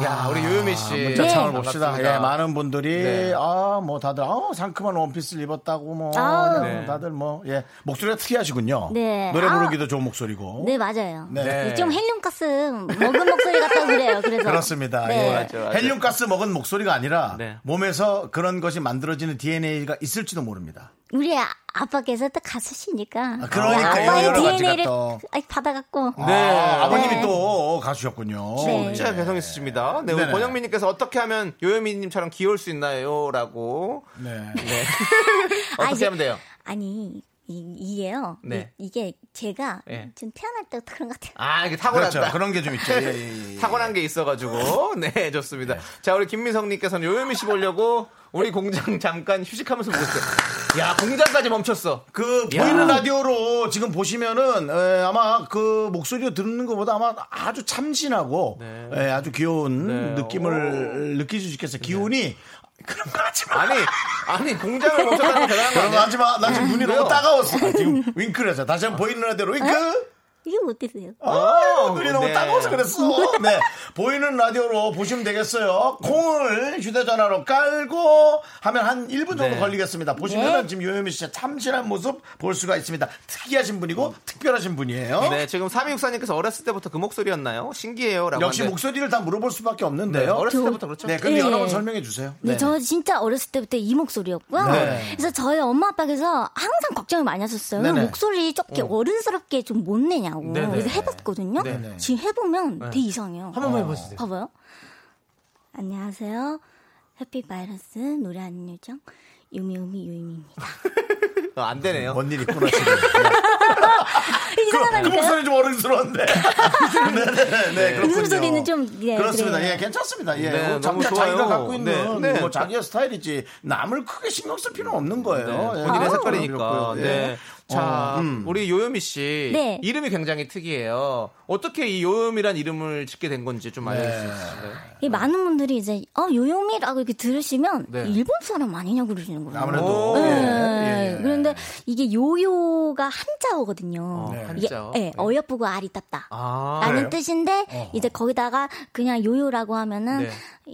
야 우리 요요미 씨 문자 네. 창을 봅시다. 반갑습니다. 예, 많은 분들이 네. 아, 뭐 다들 아, 상큼한 원피스를 입었다고 뭐 아우. 네, 다들 뭐 예, 목소리가 특이하시군요. 네. 노래 아. 부르기도 좋은 목소리고. 네 맞아요. 네. 좀 헬륨가스 먹은 목소리 같다고 그래요. 그래서 그렇습니다. 네. 예. 맞아, 맞아. 헬륨가스 먹은 목소리가 아니라 네. 몸에서 그런 것이 만들어지는 DNA가 있을지도 모릅니다. 우리 아- 아빠께서 또 가수시니까 아, 그러니까 아빠의 DNA를 또. 받아갖고 네. 아, 아버님이 네. 또 가수셨군요. 네. 진짜 개성 있으십니다. 네, 우리. 권영민님께서 어떻게 하면 요요미님처럼 귀여울 수 있나요?라고 네. 아, 어떻게 이제- 하면 돼요? 아니 이, 이게요. 네. 이, 게 제가 네. 좀 태어날 때부터 그런 것 같아요. 아 이게 타고났다. 그렇죠. 그런 게 좀 있죠. 예, 예, 예. 타고난 게 있어가지고 네 좋습니다. 자 우리 김미성님께서는 요요미 씨 보려고 우리 공장 잠깐 휴식하면서 보고 있어요. 야 공장까지 멈췄어. 그 야. 보이는 라디오로 지금 보시면은 에, 아마 그 목소리로 듣는 것보다 아마 아주 참신하고 네. 에, 아주 귀여운 네. 느낌을 느끼실 수 있겠어요. 기운이 그런 거 하지 마. 아니 아니 공장을 멈췄다는 거 대단한 거 그런 거? 하지 마. 나 지금 눈이? 너무 따가웠어. 아, 지금 윙크를 해서 다시 한번 보이는 라디오로 윙크. 이게 어땠어요? 아, 눈이 너무 네. 따가워서 그랬어. 네. 보이는 라디오로 보시면 되겠어요. 콩을 휴대전화로 깔고 하면 한 1분 정도 네. 걸리겠습니다. 보시면은 네. 지금 요요미 씨의 참신한 모습 볼 수가 있습니다. 특이하신 분이고 특별하신 분이에요. 네 지금 3264님께서 어렸을 때부터 그 목소리였나요? 신기해요 라고. 역시 하는데. 목소리를 다 물어볼 수밖에 네, 없는데요. 어렸을 저- 때부터 그렇죠. 네, 근데 네. 여러 번 설명해 주세요. 네, 저 진짜 어렸을 때부터 이 목소리였고요. 네. 그래서 저희 엄마 아빠께서 항상 걱정을 많이 하셨어요. 네네. 목소리 조금 어른스럽게 좀 못 내냐고. 네네. 그래서 해봤거든요. 네네. 지금 해보면 되게 이상해요. 한 번만 해보세요. 봐봐요. 안녕하세요. 해피 바이러스 노래하는 요정 유미우미 유미입니다. 어, 안 되네요. 뭔 일 있구나 지금. 그 이상하다니까요. 목소리 좀 어른스러운데. 네네네. 네, 그렇군요. 웃음소리는 좀 예, 그렇습니다. 그래요. 예, 괜찮습니다. 예, 네, 뭐 너무 자기가, 좋아요. 자기가 갖고 있는 네, 네. 뭐 자기의 스타일이지 남을 크게 신경 쓸 필요는 없는 거예요. 네, 예, 본인의 아, 색깔이니까. 예. 네. 자, 어, 음. 우리 요요미 씨 네. 이름이 굉장히 특이해요. 어떻게 이 요요미란 이름을 짓게 된 건지 좀 알려주실 수 있어요? 이 많은 분들이 이제 어 요요미라고 이렇게 들으시면 네. 일본 사람 아니냐고 그러시는 거예요. 아무래도 오. 예, 네. 예. 그런데 이게 요요가 한자어거든요. 어, 이게 한자어? 예, 네. 어여쁘고 알이 땄다. 아, 라는 그래요? 뜻인데 이제 거기다가 그냥 요요라고 하면은 네.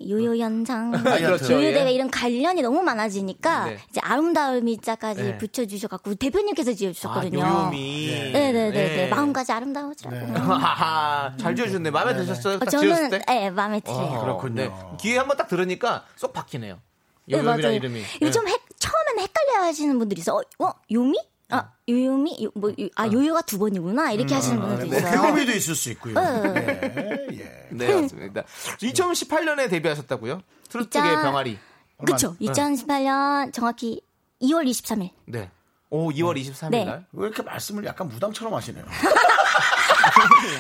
요요 현상, 그렇죠. 요요 대회 예. 이런 관련이 너무 많아지니까 네. 이제 아름다움이자까지 네. 붙여주셔갖고 대표님께서 아, 지어주셨거든요. 요요미. 네네네. 네. 마음까지 아름다워지라고. 네. 잘 지어주셨네. 마음에 드셨어요? 어, 딱 저는 때? 예 마음에 들어요. 어, 그렇군요. 귀에 한번 딱 들으니까 쏙 박히네요. 네, 요요미란 맞아요. 이름이. 이거 좀 헷- 처음에는 헷갈려 하시는 분들이 있어. 어, 어, 요미? 아, 요요미? 요, 뭐, 요, 아, 요요가 두 번이구나. 이렇게 하시는 분들도 뭐 있어요. 귀요미도 있을 수 있고요. 예, 예. 네, 맞습니다. 2018년에 데뷔하셨다고요? 트로트계 병아리. 그쵸. 2018년 정확히 2월 23일. 네. 오, 2월 23일 네. 날. 왜 이렇게 말씀을 약간 무당처럼 하시네요.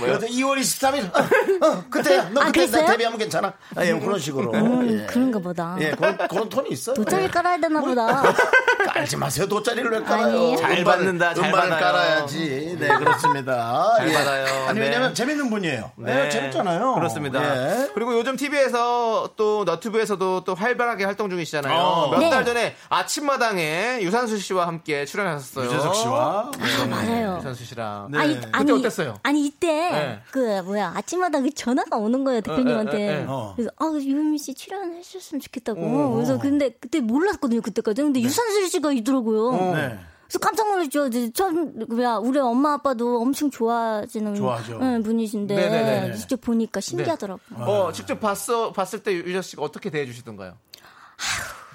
그래서 2월 23일, 어, 어, 그때야. 너 아, 그때 나 그랬어요? 데뷔하면 괜찮아. 아, 예, 그런 식으로. 음, 예. 그런가 보다. 예, 그런, 그런 톤이 있어요. 돗자리 예. 깔아야 되나 보다. 깔지 마세요. 돗자리를 왜 깔아요? 아니에요. 잘 음반을- 받는다, 잘 음반을 받아요. 깔아야지. 네, 그렇습니다. 잘 받아요. 아니, 네. 왜냐면 재밌는 분이에요. 네, 재밌잖아요. 그렇습니다. 예. 그리고 요즘 TV에서 또 너튜브에서도 또 활발하게 활동 중이시잖아요. 어. 몇달 네. 전에 아침마당에 유산수 씨와 함께 출연하셨어요. 유재석 씨와. 아, 맞아요. 유산수 씨랑. 네. 아니, 그때 아니, 어땠어요? 아니, 이때, 네. 그, 뭐야, 아침마다 그 전화가 오는 거예요, 대표님한테. 에, 에, 에. 어. 그래서, 아, 유미 씨 출연해주셨으면 좋겠다고. 그래서, 근데, 그때 몰랐거든요, 그때까지. 근데 유산슬 씨가 있더라고요. 네. 그래서 깜짝 놀랐죠. 참, 뭐야, 우리 엄마 아빠도 엄청 좋아하시는 좋아하죠. 응, 분이신데, 네네네. 직접 보니까 신기하더라고요. 어, 직접 봤어, 봤을 때 유재석 씨가 어떻게 대해주시던가요?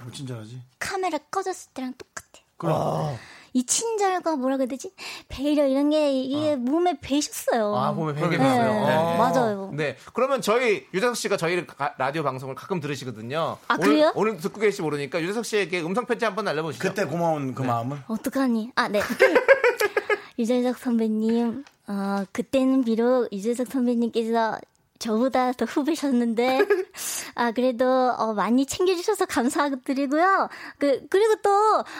뭐 친절하지? 카메라 꺼졌을 때랑 똑같아요. 그럼. 이 친절과 뭐라 그래야 되지? 배려 이런 게 이게 몸에 배셨어요. 아, 몸에 네, 배겠어요. 네, 맞아요. 네. 그러면 저희 유재석 씨가 저희 가- 라디오 방송을 가끔 들으시거든요. 아, 오늘, 그래요? 오늘 듣고 계실지 모르니까 유재석 씨에게 음성 편지 한번 날려보시죠. 그때 고마운 그 마음을. 어떡하니? 아, 네. 유재석 선배님, 어, 그때는 비록 유재석 선배님께서 저보다 더 후배셨는데, 아, 그래도, 어, 많이 챙겨주셔서 감사드리고요. 그, 그리고 또,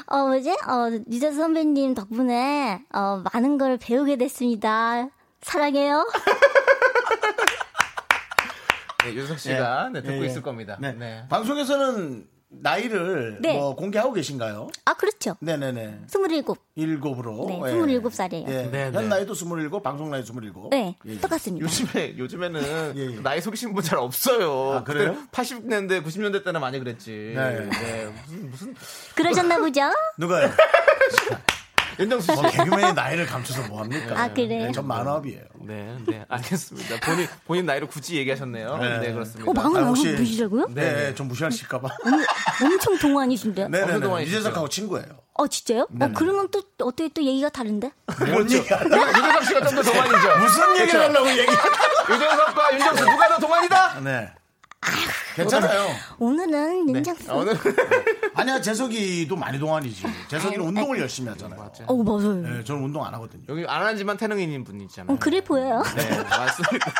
어, 뭐지? 어, 유재석 선배님 덕분에, 어, 많은 걸 배우게 됐습니다. 사랑해요. 네, 유재석 씨가 네, 듣고 예, 예. 있을 겁니다. 네. 네. 방송에서는 나이를 네. 뭐 공개하고 계신가요? 아, 그렇죠. 네네네. 27. 일곱으로. 네, 예. 27살이에요. 예. 네, 현 네. 나이도 27, 방송 나이 27. 네, 예, 예. 똑같습니다. 요즘에 요즘에는 예, 예. 나이 속이신 분 잘 없어요. 아, 그래요? 그때 80년대 90년대 때는 많이 그랬지. 네. 네. 무슨 무슨 그러셨나 보죠? 누가요? 윤정수 씨. 뭐 개그맨이 나이를 감춰서 뭐 합니까? 아, 그래? 네, 전 만화업이에요. 네, 네, 알겠습니다. 본인 본인 나이를 굳이 얘기하셨네요. 네, 네. 그렇습니다. 어, 방금 아, 혹시- 보시라고요? 네, 좀 무시하실까봐. 엄청 동안이신데. 어느 동안이시죠? 유재석하고 친구예요. 어, 진짜요? 어, 그러면 또 어떻게 또 얘기가 다른데? 뭔 얘기? 유재석 씨가 좀 더 동안이죠. 무슨 얘기를 하려고 얘기 유재석과 윤정수 누가 더 동안이다? 네. 괜찮아요. 오늘은 윤정수. 아, 오늘 아니야, 재석이도 많이 동안이지. 재석이는 운동을 열심히 하잖아요. 어, 맞아요. 네, 저는 운동 안 하거든요. 여기 안 하지만 태능인인 분이잖아요. 어, 그래 보여요. 네, 맞습니다.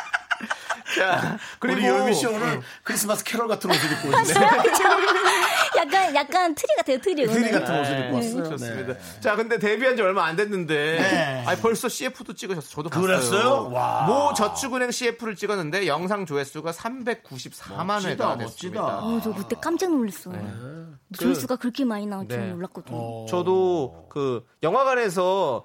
자, 그리고 우리 요요미 씨 오늘 크리스마스 캐럴 같은 옷을 입고 오셨어요. 약간, 약간 트리 같아요, 트리. 트리 오늘. 같은 옷을 입고 왔어요. 좋습니다. 네. 자, 근데 데뷔한 지 얼마 안 됐는데, 네. 아니, 벌써 CF도 찍으셨어요. 저도 그랬어요? 봤어요. 와. 모 저축은행 CF를 찍었는데 영상 조회수가 394만 멋지다, 회가 됐습니다. 멋지다. 어, 저 그때 깜짝 놀랐어요. 조회수가 그 렇게 많이 나올 줄은 네. 몰랐거든요. 저도 그 영화관에서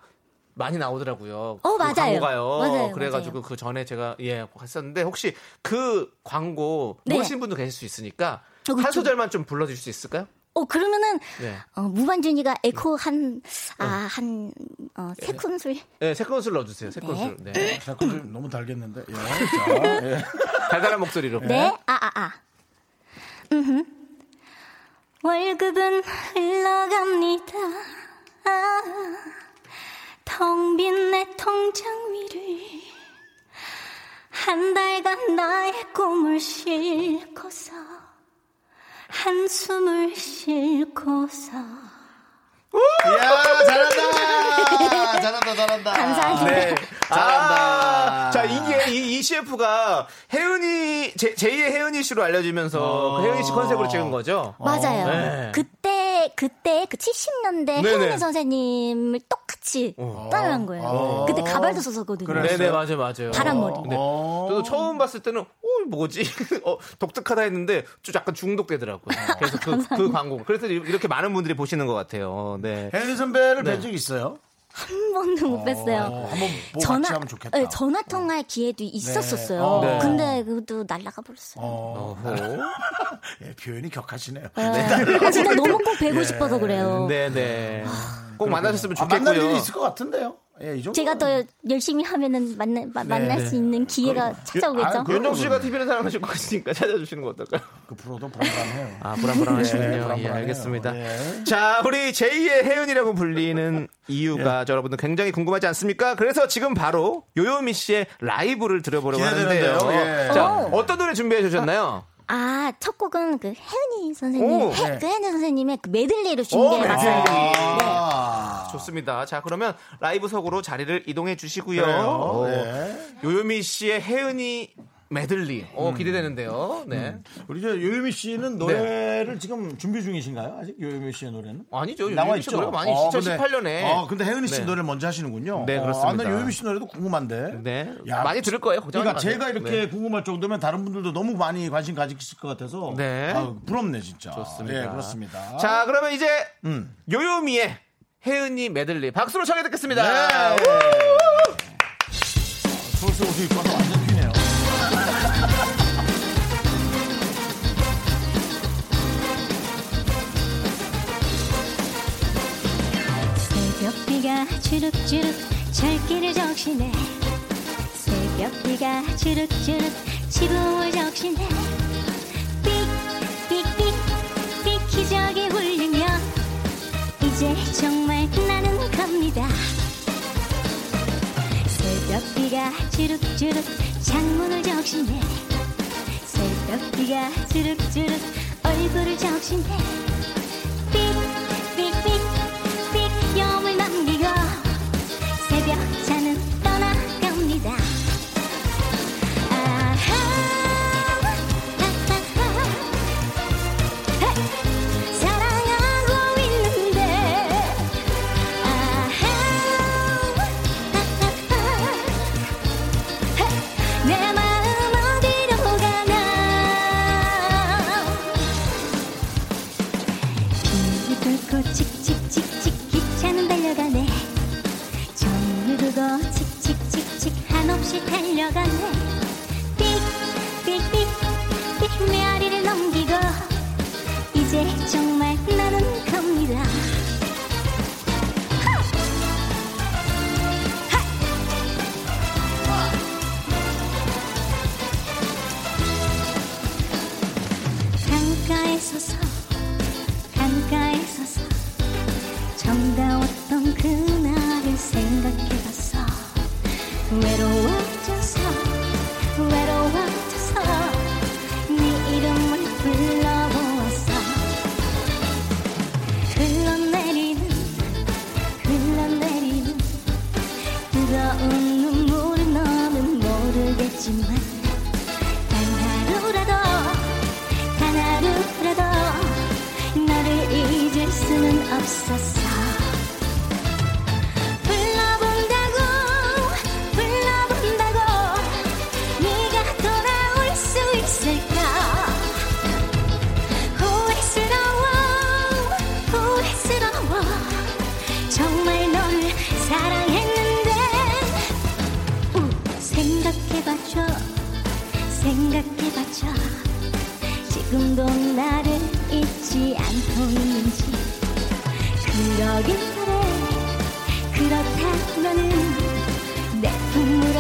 많이 나오더라고요. 어, 그 맞아요. 광고가요. 맞아요, 그래가지고 맞아요. 그 전에 제가 예 했었는데 혹시 그 광고 네. 모르시는 분도 계실 수 있으니까 어. 한 소절만 좀 불러주실 수 있을까요? 어, 그러면은, 네. 어, 무반준이가 에코 한, 아, 한, 어, 세 큰술. 네, 세 큰술 넣어주세요. 세 큰술. 네. 자, 그럼 좀 너무 달겠는데. 예. 자, 예. 달달한 목소리로. 네, 아, 아, 아. 음흠. 월급은 흘러갑니다. 아, 텅 빈 내 통장 위를 한 달간 나의 꿈을 싣고서 한숨을 싣고서 이야, 잘한다. 잘한다, 잘한다. 감사합니다. 네. 잘한다. 아, 자, 이게 이, 이 CF가 혜은이 제, 제2의 혜은이 씨로 알려지면서 그 혜은이 씨 컨셉으로 찍은 거죠. 맞아요. 네. 그때 그때 그 70년대 네네. 혜은이 선생님을 똑같이 어. 따라한 거예요. 그때 가발도 썼었거든요. 그래. 네네 맞아요 맞아요. 파란머리. 네. 어. 저도 처음 봤을 때는 어 뭐지 어, 독특하다 했는데 좀 약간 중독되더라고요. 그래서 그, 그 광고 그래서 이렇게 많은 분들이 보시는 것 같아요. 네. 혜리 선배를 네. 뵌적 있어요? 한 번도 못 뵀어요. 어, 한번 뭐 같이 하면 좋겠다. 네, 전화 통화의 기회도 있었었어요. 어. 네. 근데 그것도 날라가 버렸어요. 어. 예, 표현이 격하시네요. 네. 아, 진짜 너무 꼭 뵈고 싶어서 그래요. 네네. 꼭 만나셨으면 아, 만날 일이 좋겠고요. 있을 것 같은데요. 예. 제가 더 열심히 하면은 만나, 마- 만날 수 있는 기회가 찾아오겠죠. 아, 그- 윤정 씨가 TV는 사랑하실 것 같으니까 찾아주시는 거 어떨까요? 그 프로도 불안해요. 아, 불안불안하시군요. 예, 예, 불안불안해요. 알겠습니다. 예. 자, 우리 제2의 혜은이라고 불리는 이유가 예. 저 여러분들 굉장히 궁금하지 않습니까? 그래서 지금 바로 요요미 씨의 라이브를 들어보려고. 하는데요. 예. 자, 오. 어떤 노래 준비해 주셨나요? 아, 첫 곡은 그 혜은이 선생님, 오, 혜, 네. 그 혜은이 선생님의 그 메들리로 오, 준비해봤어요. 네. 아, 좋습니다. 자, 그러면 라이브 속으로 자리를 이동해 주시고요. 오, 네. 요요미 씨의 혜은이 메들리. 오, 음. 기대되는데요. 네. 우리 저 요요미 씨는 노래를 지금 준비 중이신가요? 아직 요요미 씨의 노래는? 아니죠. 나와 요요미 씨 있죠. 노래가 많이 어, 2018년에. 어, 근데 혜은이 씨 네. 노래를 먼저 하시는군요. 네, 어, 그렇습니다. 아, 나 요요미 씨 노래도 궁금한데. 네. 많이 들을 거예요. 그러니까. 제가 이렇게 네. 궁금할 정도면 다른 분들도 너무 많이 관심 가지실 것 같아서. 네. 아, 부럽네 진짜. 좋습니다. 예, 그렇습니다. 자, 그러면 이제 음. 요요미의 혜은이 메들리 박수로 청해 듣겠습니다. 네. 소스 옷을 입고 와서 완전 주룩주룩 철길을 적시네. 새벽비가 주룩주룩 지붕을 적시네. 삑삑삑 삑 기적이 울리며 이제 정말 나는 갑니다. 새벽비가 주룩주룩 창문을 적시네. 새벽비가 주룩주룩 얼굴을 적시네 정말 너를 사랑했는데. 우, 생각해봐줘 생각해봐줘 지금도 나를 잊지 않고 있는지. 그러길 바래. 그렇다면은 내 품으로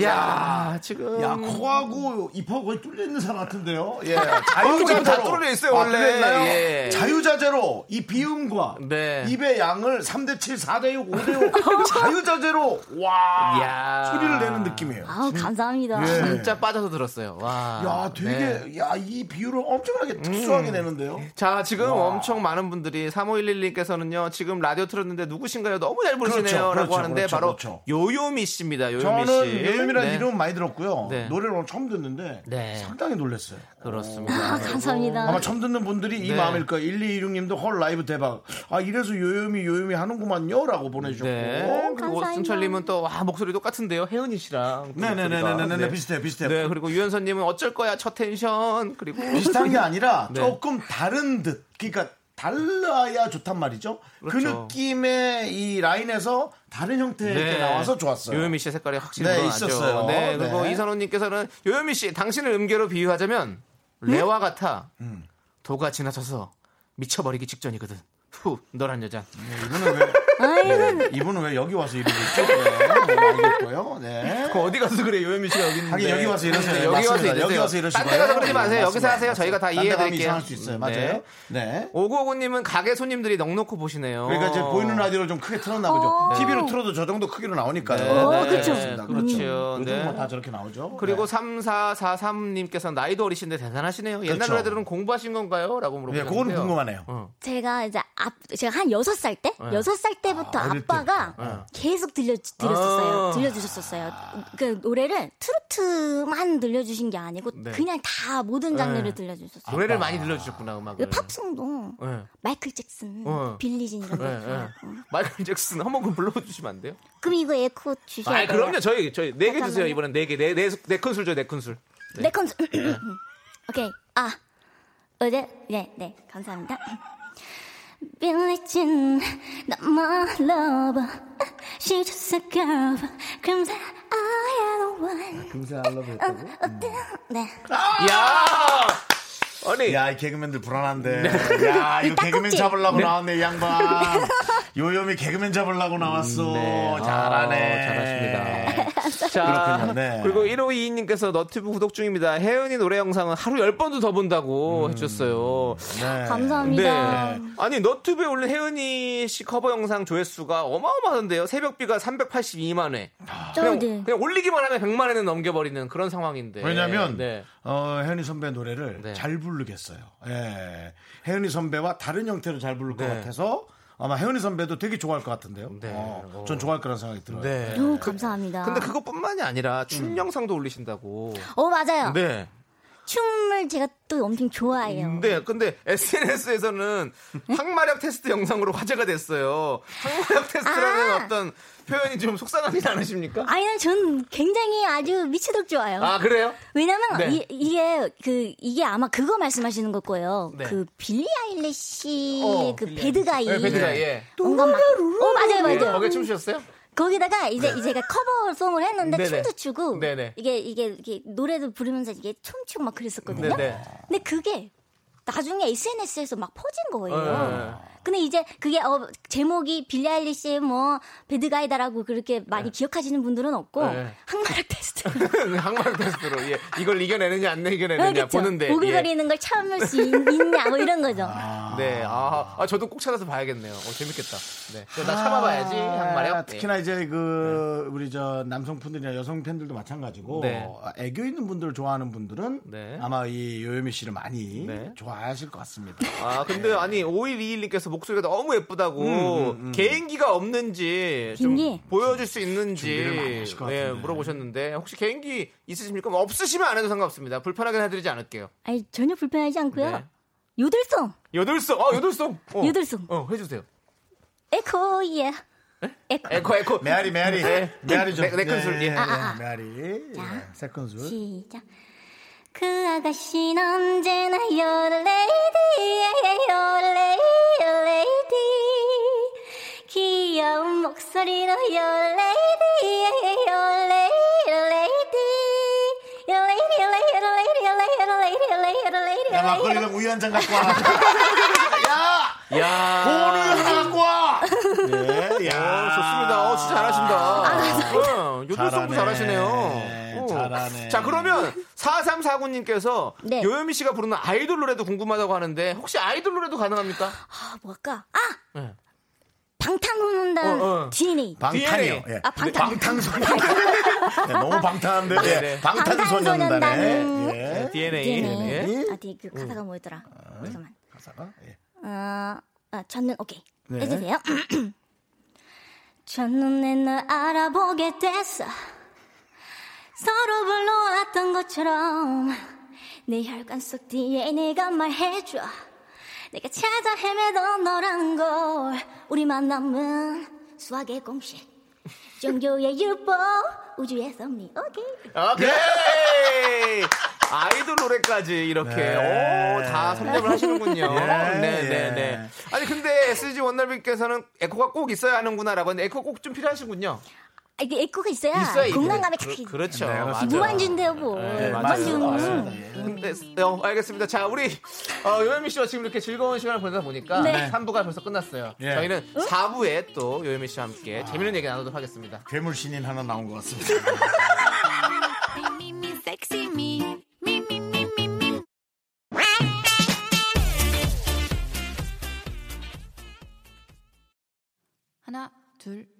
예. 야, 지금 야, 코하고 입하고 거의 뚫려 있는 사람 같은데요. 예. 어, 지금 다 뚫려 있어요, 원래. 뚫렸나요? 예. 자유자재로 이 비음과 네. 입의 양을 3대 7, 4대 6, 5대 5 자유자재로 와 야. 소리를 내는 느낌이에요. 아우 감사합니다. 예. 진짜 빠져서 들었어요. 와. 야, 되게 네. 야, 이 비율을 엄청나게 특수하게 내는데요. 자, 지금 엄청 많은 분들이 3511님께서는요, 지금 라디오 틀었는데 누구신가요? 너무 잘 부르시네요. 그렇죠, 라고 그렇죠, 하는데 그렇죠, 바로 그렇죠. 요요미 씨입니다. 요요미 저는 씨. 요요미라는 네. 이름 많이 들었고 요. 네. 노래를 오늘 처음 듣는데 네. 상당히 놀랐어요. 그렇습니다. 아, 감사합니다. 아마 처음 듣는 분들이 이 네. 마음일 거예요. 1226님도 헐 라이브 대박. 아 이래서 요요미 요요미 하는구만요. 라고 보내주셨고. 네. 그리고 감사합니다. 오승철님은 또, 와, 목소리 똑같은데요. 혜은이 씨랑. 또 네네네네네 목소리가. 네. 비슷해요 비슷해요. 네, 그리고 유현선님은 어쩔 거야, 첫 텐션. 그리고. 비슷한 게 아니라 네. 조금 다른 듯. 그러니까 달라야 좋단 말이죠. 그 그렇죠. 느낌의 이 라인에서 다른 형태의 게 나와서 좋았어요. 요요미 씨의 색깔이 확실히 네, 드러나죠. 있었어요. 네, 그리고 네. 이선호님께서는 요요미 씨, 당신을 음계로 비유하자면 레와 같아. 도가 지나쳐서 미쳐버리기 직전이거든. 후, 너란 여자. 이분은 왜 네, 이분은 왜 여기 와서 이러고 있죠? 네, 뭐 알겠고요. 네. 그 어디 가서 그래 요요미 씨가 여기 있는데. 하긴 여기 와서 이러세요. 네, 여기 와서 맞습니다. 이러세요. 여기 와서 이러시고요. 딴데 가서 그러지 마세요. 네, 여기서. 하세요. 저희가 다 딴데 가면 이해해 드릴게요. 이상할 수 있어요. 맞아요. 네. 오구오구님은 가게 손님들이 넉넉히 보시네요. 그러니까 이제 보이는 라디오를 좀 크게 틀었나 보죠. TV로 틀어도 저 정도 크기로 나오니까요. 네, 어, 네. 그렇습니다. 그렇죠. 요즘 네. 뭐다 저렇게 나오죠. 그리고 네. 3443님께서 나이도 어리신데 대단하시네요. 옛날 그렇죠. 노래들은 공부하신 건가요? 라고 네, 물어보셨는데요. 그거는 궁금하네요. 어. 제가 이제 앞 제가 한 여섯 살 때, 여섯 살 때부터 아, 아빠가 때부터. 계속 들려 드렸었어요. 아. 들려주셨었어요. 그 노래를 트로트만 들려주신 게 아니고 네. 그냥 다 모든 장르를 네. 들려주셨어요. 노래를 많이 들려주셨구나, 음악을. 그 팝송도 네. 마이클 잭슨, 어. 빌리진 이런 거. 네, 네. 마이클 잭슨 한번 불러주시면 안 돼요? 그럼 이거 에코 주셔야 아, 돼요. 그럼요. 저희 저희 네 개 주세요. 이번엔 네 개. 네, 네, 네 큰술 줘요. 네 큰술. 네. 내 컨스. 오케이. 아 어제 네 네 감사합니다. 빌리진 not my lover. She just a girl. 금세 I am the one. 금세 알러브 했다고? 네. 야! 아니, 야, 이 개그맨들 불안한데. 야, 이거 개그맨. 잡으려고 나왔네, 이 양반. 요요미 개그맨 잡으려고 나왔어. 네. 잘하네. 아, 잘하십니다. 자, 그렇군요. 네. 그리고 1522님께서 너튜브 구독 중입니다. 혜은이 노래 영상은 하루 10번도 더 본다고 해주셨어요. 네. 감사합니다. 네. 아니, 너튜브에 올린 혜은이 씨 커버 영상 조회수가 어마어마하던데요. 새벽비가 382만 회. 그냥, 네. 그냥 올리기만 하면 100만 회는 넘겨버리는 그런 상황인데. 왜냐면 네. 어, 혜은이 선배 노래를 네. 잘 부르겠어요. 예. 혜은이 선배와 다른 형태로 잘 부를 것 네. 같아서 아마 혜은이 선배도 되게 좋아할 것 같은데요. 네. 어, 전 좋아할 거라는 생각이 들어요. 네. 오, 감사합니다. 근데 그것뿐만이 아니라 춤 영상도 올리신다고. 어 맞아요. 네. 춤을 제가 또 엄청 좋아해요. 네, 근데 SNS에서는 항마력 테스트 영상으로 화제가 됐어요. 항마력 테스트라는 아. 어떤 표현이 좀 속상하지 않으십니까? 아니, 전 굉장히 아주 미치도록 좋아요. 아, 그래요? 왜냐면 네. 이, 게그 이게 아마 그거 말씀하시는 걸 거예요. 네. 그 빌리 아일리시 어, 그 빌리 bad guy. 네, bad guy, 예. 어 맞아요 네, 맞아요. 거기에 춤추셨어요? 거기다가 이제 제가 커버송을 했는데 네네. 춤도 추고 네네. 이게 이게 이게 노래도 부르면서 이게 춤추고 막 그랬었거든요. 네네. 근데 그게 나중에 SNS에서 막 퍼진 거예요. 네. 근데 이제 그게 어, 제목이 빌리 아일리시의 뭐 배드가이다라고 그렇게 많이 기억하시는 분들은 없고 네. 항마력 테스트. 항마력 테스트로, 예. 이걸 이겨내느냐, 안 이겨내느냐 그렇죠. 보는데. 예. 오글거리는 걸 참을 수 있, 있냐 뭐 이런 거죠. 네, 아, 아, 저도 꼭 찾아서 봐야겠네요. 어, 재밌겠다. 네. 나 참아봐야지, 항마력. 아, 특히나 이제 그 우리 저 남성분들이나 여성 팬들도 마찬가지고 네. 애교 있는 분들 좋아하는 분들은 네. 아마 이 요요미 씨를 많이 네. 좋아하실 것 같습니다. 아, 근데 아니, 5121님께서 목소리가 너무 예쁘다고 음, 개인기가 없는지 좀 개인기? 보여줄 수 준비를 많이 있는지 네. 물어보셨는데 혹시 개인기 있으십니까? 뭐 없으시면 안 해도 상관없습니다. 불편하게 해드리지 않을게요. 아니 전혀 불편하지 않고요. 네. 요들송, 요들송, 아, 요들송. 어. 요들송. 어, 해주세요. 에코 예. 에코. 에코, 에코. 메아리 메아리 네. 메아리 좀 네, 네 큰술, 예. 아, 아, 아. 메아리 자. 예, 세 큰술 시작. 그 아가씨는 언제나 요를레이디, 요를레이디, 요를레이디. 귀여운 목소리로 요를레이디, 요를레이디, your lady. Your lady, your lady, your lady, your lady, your lady, your lady, your lady, 야. 막걸리랑 우유 한 잔 갖고 와. 야 야. 볼을 하나 갖고 와. 네, 야, 어, 좋습니다. 어, 진짜 잘하신다. 어, 요즘 잘하네. 송도 잘하시네요. 어. 잘하네. 자, 그러면 4349님께서 네. 요요미 씨가 부르는 아이돌 노래도 궁금하다고 하는데 혹시 아이돌 노래도 가능합니까? 아, 뭘까? 아! 네. 방탄소년단 어, 어. DNA. 방탄이요. 예. 아, 방탄. 방탄소년단. 네, 너무 방탄한데 네. 네. 방탄소년단에 방탄소년단. 예. DNA. DNA. 예. 아, 뒤에 그 가사가 뭐였더라? 잠깐만. 가사가 예. 어, 아, 첫눈, 오케이. 네. 해주세요. 첫눈에 널 알아보게 됐어. 서로 불러왔던 것처럼 내 혈관 속 DNA가 말해줘. 내가 찾아 헤매던 너라는 걸 우리 만남은 수학의 공식 종교의 율법 우주의 섭리 오케이 오케이. 아이돌 노래까지 이렇게 네. 오, 다 섭렵을 하시는군요. 예, 네, 네, 예. 네. 아니 근데 SG 원날님께서는 에코가 꼭 있어야 하는구나라고 했는데 에코 꼭 좀 필요하시군요. 아, 이게 에코가 있어야 있어야 공간감이 그, 착히 그렇죠. 네, 맞아요. 무한주인데요 뭐 네, 맞아요. 맞습니다. 예. 근데 어, 알겠습니다. 자, 우리 어, 요요미 씨와 지금 이렇게 즐거운 시간을 보내다 보니까 네. 3부가 벌써 끝났어요. 예. 저희는 4부에 또 요요미 씨와 함께 재밌는 얘기 나누도록 하겠습니다. 괴물 신인 하나 나온 것 같습니다. 하나, 둘, 셋.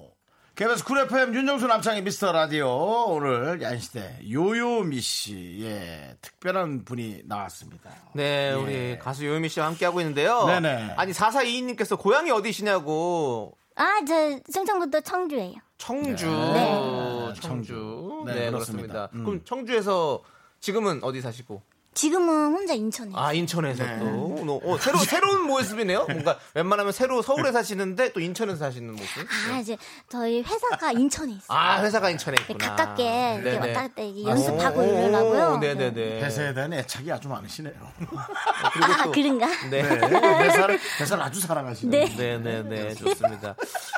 KBS 쿨 FM 윤정수 남창희 미스터 라디오 오늘 야인시대 요요미 씨의 특별한 분이 나왔습니다. 네, 우리 가수 요요미 씨와 함께 하고 있는데요. 네네. 아니 4422님께서 고향이 어디시냐고 아저 충청북도 청주예요 청주. 네. 청주. 네, 네, 그렇습니다. 그렇습니다. 음. 그럼 청주에서 지금은 어디 사시고? 지금은 혼자 인천에 아 인천에서 네. 또 어, 새로 새로운 모습이네요. 뭔가 웬만하면 새로 서울에 사시는데 또 인천에서 사시는 모습. 아 이제 저희 회사가 인천에 있어요 아 회사가 인천에 네, 있구나. 가깝게 이렇게 네네. 왔다 갔다 이렇게 연습하고 이러려고요 네네네. 회사에 대한 애착이 아주 많으시네요. 그리고 아 또 그런가 네. 네, 회사를, 회사를 아주 사랑하시네요. 네. 네네 네 좋습니다.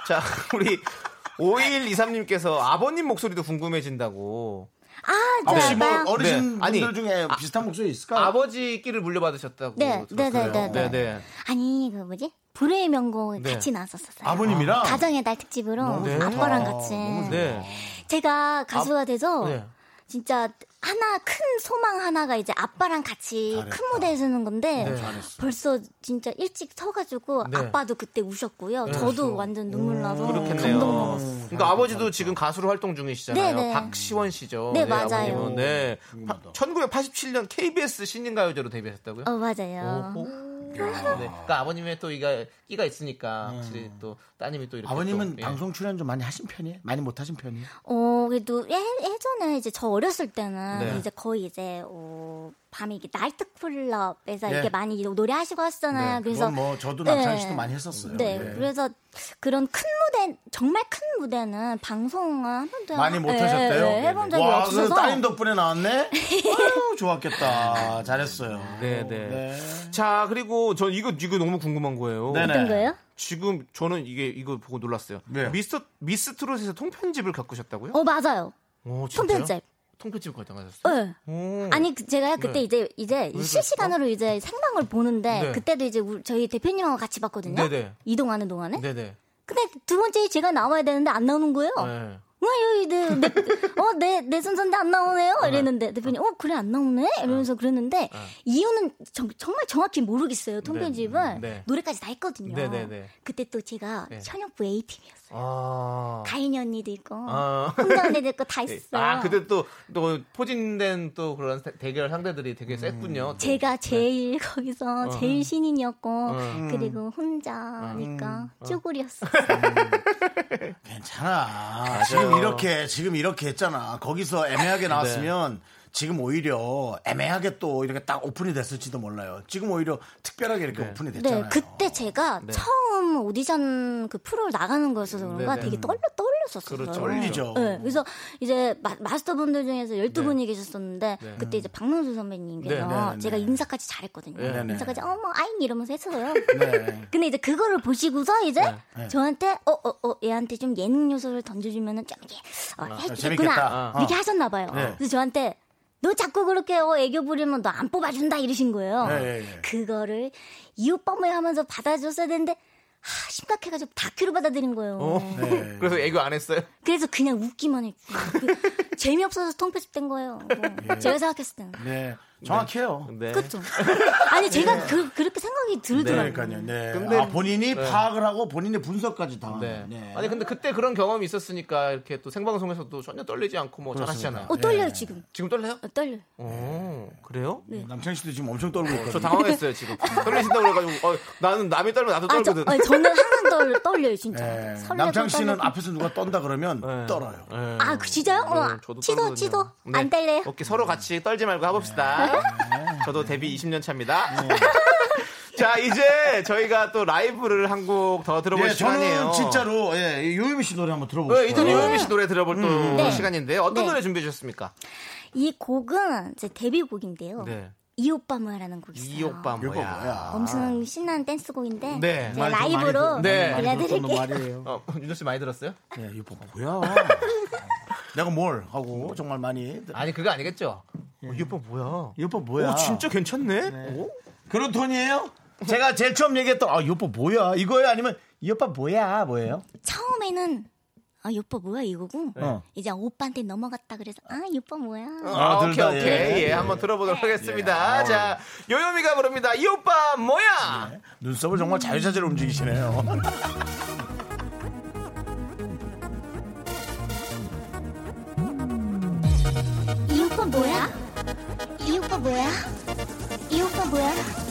자 우리 5123님께서 아버님 목소리도 궁금해진다고. 혹시 뭐 아저 어르신 네. 아니, 분들 중에 비슷한 목소리 있을까요? 아버지끼를 물려받으셨다고. 네, 네, 들었어요. 네, 네, 네. 네 네. 아니 그 뭐지 불후의 명곡 네. 같이 나왔었어요 아버님이랑 가정의 달 특집으로 네. 아빠랑 같이 네. 제가 가수가 돼서 네. 진짜 하나 큰 소망 하나가 이제 아빠랑 같이 잘했다. 큰 무대에 서는 건데 네. 벌써 진짜 일찍 서가지고 네. 아빠도 그때 우셨고요. 저도 완전 눈물 나서 그렇겠네요. 감동 먹었어요. 그러니까 아버지도 지금 가수로 활동 중이시잖아요. 네, 네. 박시원 씨죠. 네, 맞아요. 아버님은. 네. 1987년 KBS 신인가요제로 데뷔하셨다고요? 어 맞아요. 오호. 네. 그러니까 아버님의 또 이가 끼가 있으니까 확실히 또 따님이 또 이렇게 아버님은 또, 예. 방송 출연 좀 많이 하신 편이에요? 많이 못 하신 편이에요? 어 그래도 예, 예전에 이제 저 어렸을 때는 네. 이제 거의 이제 어, 밤에 이게 나이트 클럽에서 네. 이렇게 많이 노래 하시고 하시잖아요. 그래서 그건 뭐 저도 남창희 씨도 많이 했었어요. 네, 네. 그래서 그런 큰 무대 정말 큰 무대는 방송을 한 번도 많이 못 예, 하셨대요? 예, 해본 적이 와, 없어서 그 따님 덕분에 나왔네? 아유, 좋았겠다. 잘했어요. 네, 네. 네. 자, 그리고 저 이거 이거 너무 궁금한 거예요. 네네. 어떤 거예요? 지금 저는 이게 이거 보고 놀랐어요. 왜요? 미스터 미스트롯에서 통편집을 겪으셨다고요? 어 맞아요. 오, 진짜요? 통편집. 통편집을 결정하셨어요? 네. 오. 아니 그 제가 그때 네. 이제 이제 실시간으로 이제 생방을 보는데 네. 그때도 이제 우리- 저희 대표님하고 같이 봤거든요. 네네. 이동하는 동안에. 네네. 근데 두 번째 제가 나와야 되는데 안 나오는 거예요. 네. 어, 여기 내, 내, 어, 내, 내 순서인데 안 나오네요? 이랬는데, 대표님, 어, 그래, 안 나오네? 이러면서 그랬는데, 이유는 정, 말 정확히 모르겠어요. 통편집은. 네. 노래까지 다 했거든요. 네네네. 그때 또 제가 네. 현역부 A팀이었어요. 아. 가인이 언니도 있고, 아. 혼자 언니도 있고 다 있어요. 아, 그때 또, 또, 포진된 또 그런 대- 대결 상대들이 되게 셌군요. 또. 제가 제일 거기서 제일 신인이었고, 어. 그리고 혼자니까 쭈구리였어요. 괜찮아. 지금 이렇게, 지금 이렇게 했잖아. 거기서 애매하게 나왔으면 지금 오히려 애매하게 또 이렇게 딱 오픈이 됐을지도 몰라요. 지금 오히려 특별하게 이렇게 오픈이 됐잖아요. 네, 그때 제가 네. 처음 오디션 그 프로를 나가는 거였어서 그런가 네네. 되게 떨려, 떨려 떨렸었어요. 그렇죠. 떨리죠. 네, 그래서 이제 마, 마스터분들 중에서 12분이 계셨었는데 네. 그때 이제 박명수 선배님께서 네, 네, 네, 제가 네. 인사까지 잘했거든요. 네, 네. 인사까지 어머 아잉 이러면서 했어요. 네. 근데 이제 그거를 보시고서 이제 네. 저한테 어 어 어 얘한테 좀 예능 요소를 던져주면은 좀 이게 어, 할수 있구나 재밌겠다. 이렇게 어. 하셨나 봐요. 네. 그래서 저한테 너 자꾸 그렇게 어, 애교 부리면 너 안 뽑아준다 이러신 거예요. 네, 네, 네. 그거를 이 오빠 뭐야 하면서 받아줬어야 되는데 하, 심각해가지고 다큐로 받아들인 거예요. 어? 네. 그래서 애교 안 했어요? 그래서 그냥 웃기만 했지. 그 재미없어서 통편집된 거예요. 뭐. 제가 생각했을 때는. 네. 정확해요. 네. 그렇죠. 아니 제가 그, 그렇게 생각이 들더라고요. 그러니까요. 네. 근데- 아, 본인이 파악을 하고 본인의 분석까지 다. 네. 네. 아니 근데 그때 그런 경험이 있었으니까 이렇게 또 생방송에서도 전혀 떨리지 않고 뭐 잘하시잖아요. 어 떨려요 지금. 지금 떨려요? 어, 떨려요. 어 그래요? 남창희 씨도 지금 엄청 떨고 있거든요. 저 당황했어요 지금. 떨리신다고 그래가지고 어, 나는 남이 떨면 나도 아, 저, 떨거든. 아니, 저는 항상 떨, 떨려요 진짜. 네. 남창희 씨는. 앞에서 누가 떤다 그러면 네. 떨어요. 네. 아, 그 진짜요? 어, 네, 저도. 치도 네. 안 떨려요. 오케이 서로 같이 떨지 말고 해봅시다. 저도 데뷔 20년 차입니다. 네. 자 이제 저희가 또 라이브를 한 곡 더 들어볼 네, 시간이에요. 저는 진짜로 예, 요유미 씨 노래 한번 들어보고 네, 싶어요. 이전 요요미 씨 노래 들어볼 또 네. 시간인데 어떤 네. 노래 준비해 주셨습니까? 이 곡은 제 데뷔곡인데요. 네. 이 오빠 뭐야라는 곡이 있어요. 이 오빠 뭐야? 엄청 신나는 댄스곡인데 네. 제가 많이 좀 라이브로 네. 들려드릴게요. 말이에요. 어, 윤정 씨 많이 들었어요? 네, 이거 뭐야? 내가 뭘 하고 정말 많이 아니 그거 아니겠죠? 어, 이 오빠 뭐야? 이 오빠 뭐야? 오 진짜 괜찮네. 오? 그런 톤이에요? 제가 제일 처음 얘기했던 아, 이 오빠 뭐야? 이거예요? 아니면 이 오빠 뭐야? 뭐예요? 처음에는 아, 이 오빠 뭐야 이거고 어. 이제 오빠한테 넘어갔다 그래서 아, 이 오빠 뭐야. 아, 둘 오케이 다, 오케이 예. 예, 한번 들어보도록 하겠습니다. 자 요요미가 부릅니다. 이 오빠 뭐야? 눈썹을 정말 자유자재로 움직이시네요. 뭐야? 이 오빠 뭐야?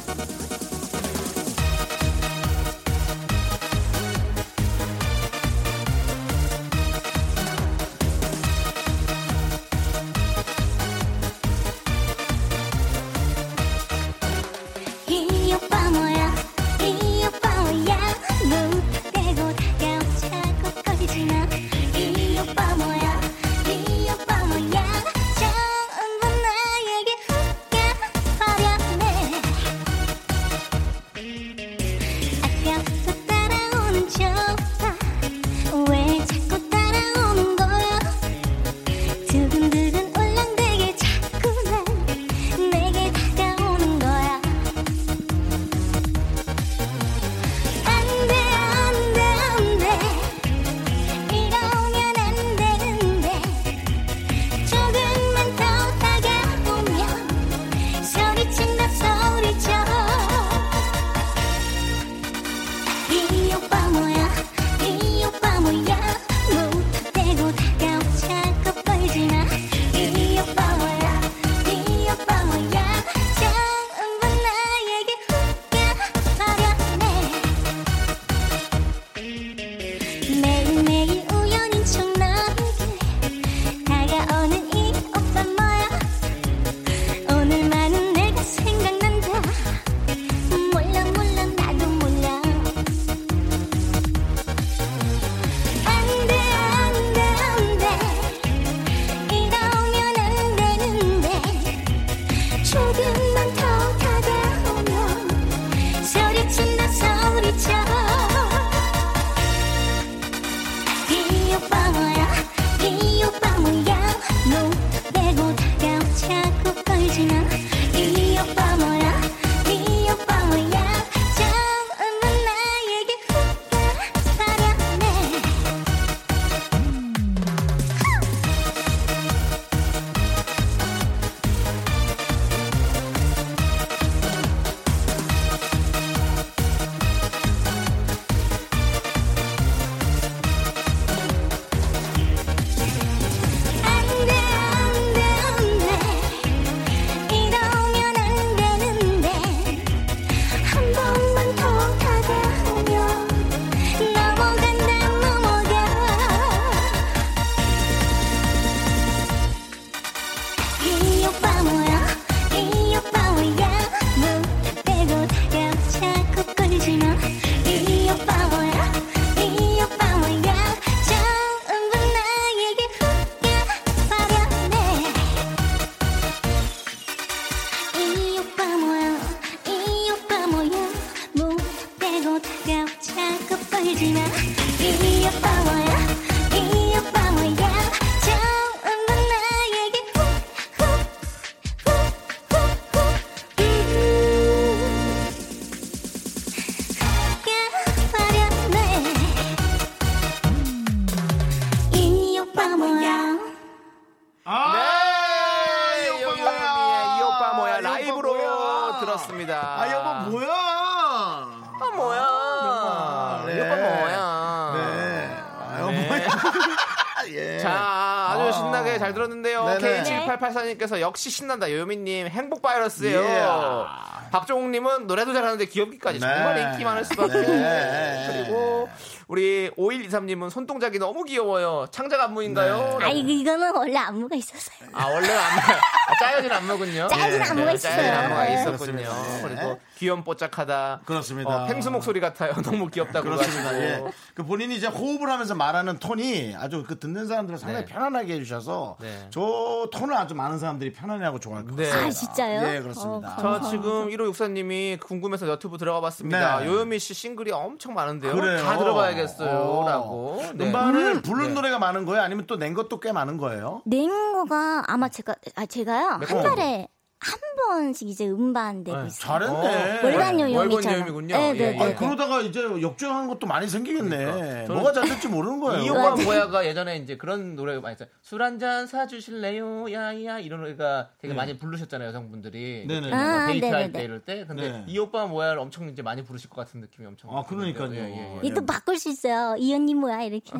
K7884님께서 역시 신난다. 요요미님 행복 바이러스예요. 예. 박종욱님은 노래도 잘하는데 귀엽기까지 네. 정말 인기 많을 수밖에. 네. 그리고 우리 5123님은 손동작이 너무 귀여워요. 창작 안무인가요? 네. 아, 이거, 이거는 원래 안무가 있었어요. 아, 원래 안무, 아, 짜여진 안무군요. 짜여진 네, 안무가 네, 짜여진 있어요. 안무가 네. 있었군요. 네. 그리고 귀염뽀짝하다. 그렇습니다. 어, 펭수 목소리 같아요. 너무 귀엽다고. 그렇습니다. 예. 그 본인이 이제 호흡을 하면서 말하는 톤이 아주 그 듣는 사람들을 상당히 네. 편안하게 해주셔서 네. 저 톤을 아주 많은 사람들이 편안해하고 좋아할 것 네. 같습니다. 아, 진짜요? 네, 그렇습니다. 어, 저. 지금 1호 육사님이 궁금해서 너튜브 들어가 봤습니다. 네. 요요미 씨 싱글이 엄청 많은데요. 그래요. 다 들어봐야겠어요. 어. 라고. 네. 음반을 부른 네. 노래가 많은 거예요? 아니면 또 낸 것도 꽤 많은 거예요? 낸 거가 아마 제가, 아, 제가요. 몇한 번? 달에 한 번씩 이제 음반 내고 네. 있어요. 잘했네. 월간 월간 요요미처럼. 요요미군요. 네, 예, 네, 예. 네. 그러다가 이제 역주행하는 것도 많이 생기겠네. 그러니까. 뭐가 잘 될지 모르는 거예요. 이 맞아요. 오빠 뭐야가 예전에 이제 그런 노래가 많이 있어요. 술 한 잔 사주실래요? 야야 이런 노래가 되게 많이 부르셨잖아요 여성분들이. 네네. 뭔가 아, 데이트할 네네네. 때 이럴 때. 근데 네. 이 오빠 뭐야를 엄청 이제 많이 부르실 것 같은 느낌이 엄청. 아, 그러니까요. 예, 예, 예. 이또 바꿀 수 있어요. 이 언니 뭐야 이렇게.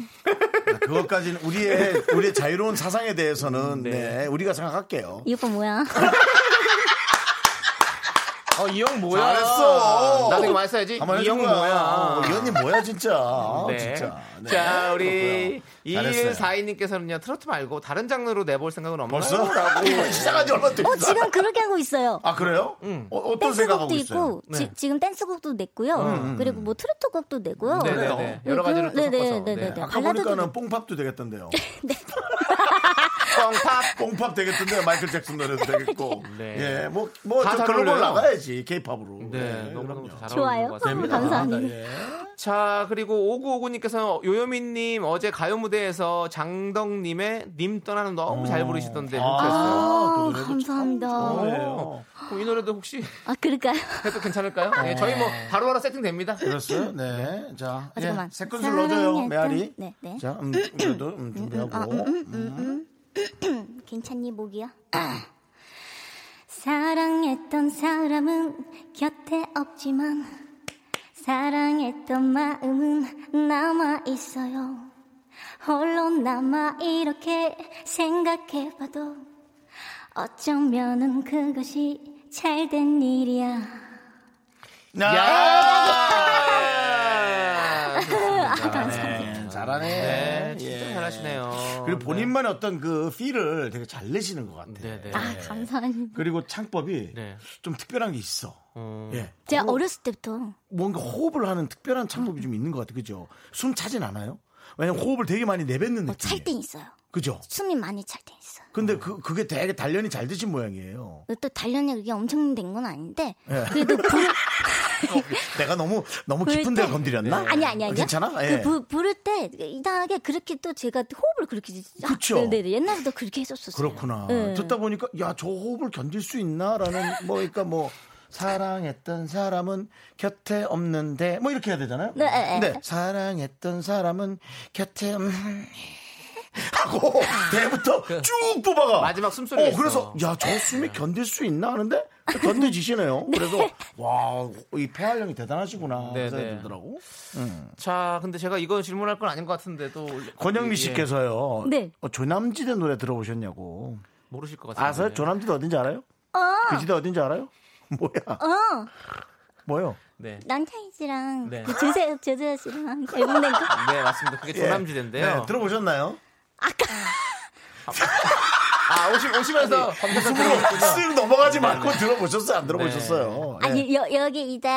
그것까지는 우리의 우리의 자유로운 사상에 대해서는 네. 네, 우리가 생각할게요. 이 오빠 뭐야? 어, 이 형 뭐야? 잘했어. 나도 이거 많이 써야지. 이 형. 뭐야? 어, 이 언니 뭐야 진짜. 아, 네. 진짜. 네. 자, 우리. 2142님께서는요, 트로트 말고 다른 장르로 내볼 생각은 없나요? 벌써? 라고. 시작한 지 얼마 됐어? 어 지금 그렇게 하고 있어요. 아 그래요? 응. 어, 어떤 댄스곡도 있어요? 있고 지, 지금 댄스곡도 냈고요. 그리고 뭐 트로트곡도 내고요. 네네네. 그래요? 여러 가지로 섞어서. 네네네. 네. 아까 발라드도 보니까는 냈- 뽕팝도 되겠던데요. 뻥팝. 뽕팝 되겠던데 마이클 잭슨 노래도 되겠고. 네. 예, 뭐 뭐 다잘 글로벌 어울려요. 나가야지 케이팝으로. 네, 너무너무 잘 좋아요. 같습니다. 감사합니다. 예. 자, 그리고 5959님께서 요요미님 어제 가요 무대에서 장덕님의 님 떠나는 너무 잘 부르시던데 아. 그 아, 노래도 감사합니다. 어, 이 노래도 혹시 아 그럴까요? 해도 괜찮을까요? 네, 저희 뭐 바로바로 세팅됩니다. 그랬어요? 네. 자, 어, 예, 잠깐만. 세 큰술 넣어줘요, 메아리. 네, 네. 자, 음, 그래도 음, 준비하고. 음. 괜찮니 목이야? 사랑했던 사람은 곁에 없지만 사랑했던 마음은 남아 있어요. 홀로 남아 이렇게 생각해봐도 어쩌면은 그것이 잘 된 일이야. 야! 좋습니다. 네, 잘하네. 네, 진짜 예. 잘하시네요. 그리고 본인만의 어떤 그 필을 되게 잘 내시는 것 같아요. 네, 네. 아 감사합니다. 그리고 창법이 네. 좀 특별한 게 있어. 음. 예. 제가 어렸을 때부터 뭔가 호흡을 하는 특별한 창법이 좀 있는 것 같아요. 그죠? 숨 차진 않아요? 왜냐면 호흡을 되게 많이 내뱉는 어, 느낌. 찰땐 있어요. 그죠? 숨이 많이 찰땐 있어요. 근데 그, 그게 되게 단련이 잘 되신 모양이에요. 또 단련이 그게 엄청 된 건 아닌데 예. 그래도 불, 내가 너무, 너무 부를 깊은 데 때- 건드렸나? 아니 아니 아니 괜찮아? 예. 그 부, 부를 때 이상하게 그렇게 또 제가 호흡을 그렇게 그쵸. 네네 옛날부터 그렇게 했었어요. 그렇구나. 네. 듣다 보니까 야 저 호흡을 견딜 수 있나라는 뭐 그러니까 뭐 사랑했던 사람은 곁에 없는데 뭐 이렇게 해야 되잖아요. 네, 네, 근데 네. 사랑했던 사람은 곁에 없는 하고 대부터 쭉 뽑아가. 마지막 숨소리가 어, 그래서. 야 저 숨이 견딜 수 있나 하는데 견뎌지시네요. 그래서 와 이 폐활량이 대단하시구나 네, 그 생각이 네. 들더라고. 자, 근데 제가 이거 질문할 건 아닌 것 같은데도 권영미 예, 씨께서요. 네. 어, 조남지대 노래 들어보셨냐고. 모르실 것 같아요. 아세요? 조남지대 어딘지 알아요? 그 지대 어딘지 알아요? 뭐야? 어 뭐요? 네. 남창희 씨랑 네. 그 조세 조세 씨랑 앨범 낸 거. 네, 맞습니다. 그게 조남지대인데요. 네, 들어보셨나요? 아, 오시, 오시면서 들어보셨군요. 쓱 넘어가지 말고 들어보셨어요? 안 들어보셨어요? 예. 아니 여, 여기 이제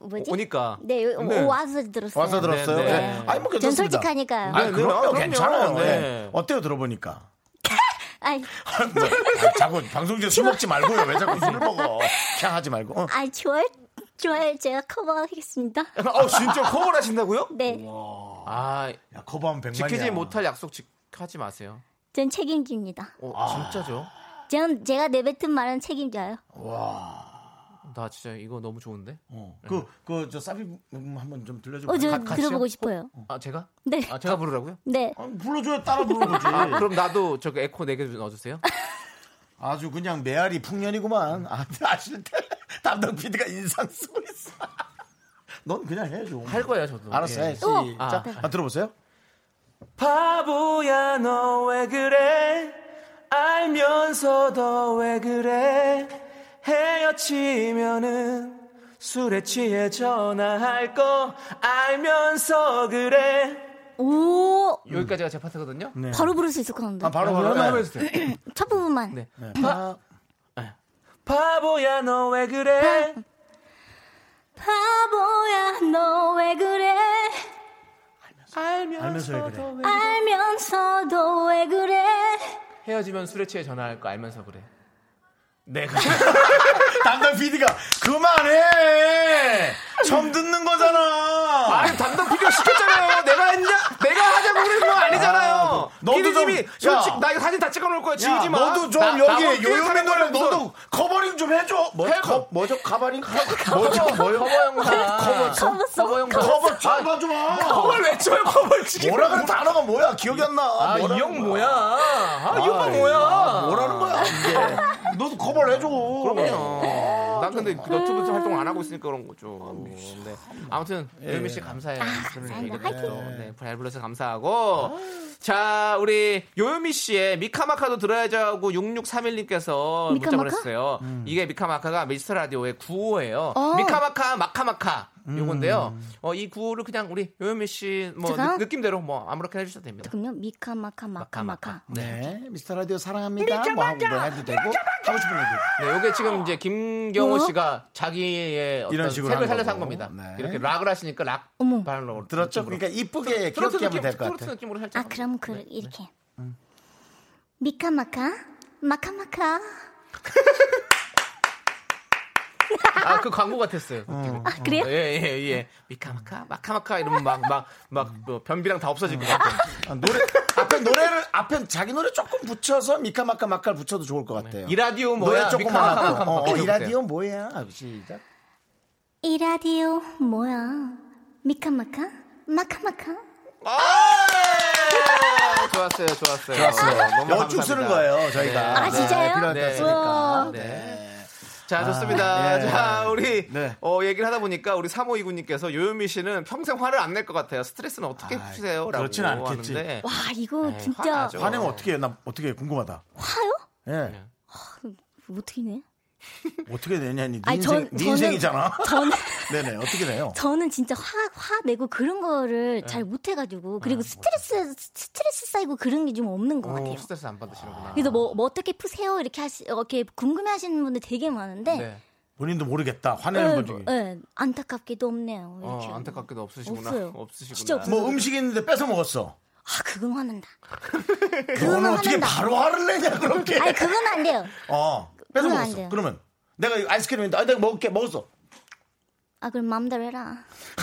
뭐지? 오니까. 네, 요- 네. 와서 들었어요. 와서 들었어요? 네, 네. 네. 아니 뭐전 괜찮습니다. 솔직하니까요. 아니, 네, 네, 그럼요. 아, 그럼요. 괜찮아요. 네. 네. 어때요 들어보니까? 아이, 뭐, 자꾸 방송 중에 술 먹지 말고요. 왜 자꾸 술을 먹어? 캬 하지 말고. 어. 아 좋아요. 좋아요. 제가 커버하겠습니다. 어, 진짜 커버를 하신다고요? 네, 아, 야, 커버하면 백만이야. 지키지 못할 약속 지키지 마세요. 전 책임집니다. 어, 진짜죠? 전 제가 내뱉은 말은 책임져요. 나 진짜 이거 너무 좋은데? 어. 그, 그, 저 사비 음, 한번 좀 들려줘. 어, 저 가-? 들어보고 싶어요. 아, 제가? 네, 아, 제가 부르라고요? 네. 아, 불러줘야 따라 부르는 거지. 아, 그럼 나도 저기 에코 4개 좀 넣어주세요. 아주 그냥 메아리 풍년이구만. 아, 아실 때 담당 PD가 인상 쓰고 있어. 넌 그냥 해 좀. 할 거예요, 저도. 알았어, 예. 해. 시작. 아. 아, 들어보세요. 바보야 너 왜 그래 알면서도 왜 그래 헤어지면은 술에 취해 전화할 거 알면서 그래 오 여기까지가 제 파트거든요 네. 바로 부를 수 있을 것 같은데. 아, 바로 네, 바로. 한번 네. 해주세요 첫 부분만. 네. 아, 바보야 너 왜 그래 바보야 너 왜 그래 알면서 왜 그래? 알면서도 왜 그래 헤어지면 술에 취해 전화할 거 알면서 그래 내가 담당 PD가 그만해. 처음 듣는 거잖아. 아니 담당 비교 시켰잖아요 내가 했냐 내가 하자고 그런 거 아니잖아요 아, 너도 피디님이. 솔직히 나 이거 사진 다 찍어놓을 거야 야, 지우지 마 너도 좀 나- 여기 요요미 노래 너도 커버링 좀 해줘. 뭐, 해봐. 커, 뭐죠? 가바링? 뭐죠? 뭐요? 커버 영상 커버 송. 커버 영상 커버 잡아줘 마. 커버를 외쳐요 커버를 지금 뭐라 그래 단어가 뭐야? 기억이 안 나. 아, 이 뭐라는 형? 뭐야? 아, 이형 뭐야? 아, 뭐라는 거야, 이게. 너도 커버 를 해줘. 그럼요. 난 근데 그 너튜브 활동 안 하고 있으니까 그런 거죠. 네. 아무튼 예. 유미 씨 감사해요. 네, 잘 불러서 감사하고. 자, 우리 요요미 씨의 미카마카도 들어야죠 하고 6631님께서 문자? 보냈어요. 이게 미카마카가 미스터 라디오의 구호예요. 어. 미카마카 마카마카 요건데요. 어, 이 구호를 그냥 우리 요요미 씨뭐? 느낌대로 뭐 아무렇게 해주셔도 됩니다. 그럼요 미카마카 마카마카 네, 미스터 라디오 사랑합니다. 뭐 하고 뭐 해도 되고 하고 싶은 얘기. 네, 요게 지금 이제 김경호 어? 씨가 자기의 어떤 이런 식으로 색을 살려서 거고. 한 겁니다. 네. 이렇게 락을 하시니까 락 어머. 발로 들었죠? 느낌으로. 그러니까 이쁘게 귀엽게 하면 될것 트로트 같아. 느낌으로 살짝. 아 그럼 그 네. 이렇게 미카마카 마카마카 아, 그 광고 같았어요. 느낌이. 아 그래요? 예, 예, 예. 미카마카, 마카마카 이러면 막, 막, 막, 뭐 변비랑 다 없어질 것 같아요. 아, 노래 앞에 노래를 앞에 자기 노래 조금 붙여서 미카마카 마카를 붙여도 좋을 것 같아요. 이 라디오 노래 뭐야? 조금 미카마카, 하고. 마카마카. 어, 어, 이. 라디오 뭐야? 시작. 이 라디오 뭐야 미카마카 마카마카 아! 좋았어요, 좋았어요. 좋았어요. 너무 쭉 쓰는. 거예요, 저희가. 네. 아, 진짜요? 필요할 때 네. 쓰니까. 네. 자, 좋습니다. 예. 자, 우리, 네. 어, 얘기를 하다 보니까 우리 3529님께서 요요미 씨는 평생 화를 안 낼 것 같아요. 스트레스는 어떻게 아이, 푸세요? 라고 그렇진 않겠지. 하는데. 와 이거 에이, 진짜 화나죠. 화내면 어떻게 해? 나 어떻게 해? 궁금하다. 화요? 예. 어떻게 내? 어떻게 내냐니. 네 아니, 인생, 전- 네 저는- 인생이잖아. 저는 네네. 어떻게 돼요? 저는 진짜 화, 화 내고 그런 거를 네. 잘 못해가지고 아, 그리고 스트레스 스트레스 쌓이고 그런 게 좀 없는 것 같아요. 어, 스트레스 안 받으시는구나. 그래서 뭐, 뭐 어떻게 푸세요 이렇게 하시 이렇게 궁금해하시는 분들 되게 많은데 네. 본인도 모르겠다. 화내는 예, 분 중에. 예, 안타깝게도 없네요. 이렇게. 어, 안타깝게도 없으시구나. 없어요. 없으시구나. 진짜 없어요. 뭐 음식 있는데 뺏어 먹었어. 아 그건 화난다. 그거는 그거는 어떻게 화난다. 바로 화를 내냐 그렇게. 아니 그건 안 돼요. 어. 뺏어 먹었어. 그러면 내가 이거 아이스크림인데 아, 내가 먹을게 먹었어. 아 그럼 마음대로 해라.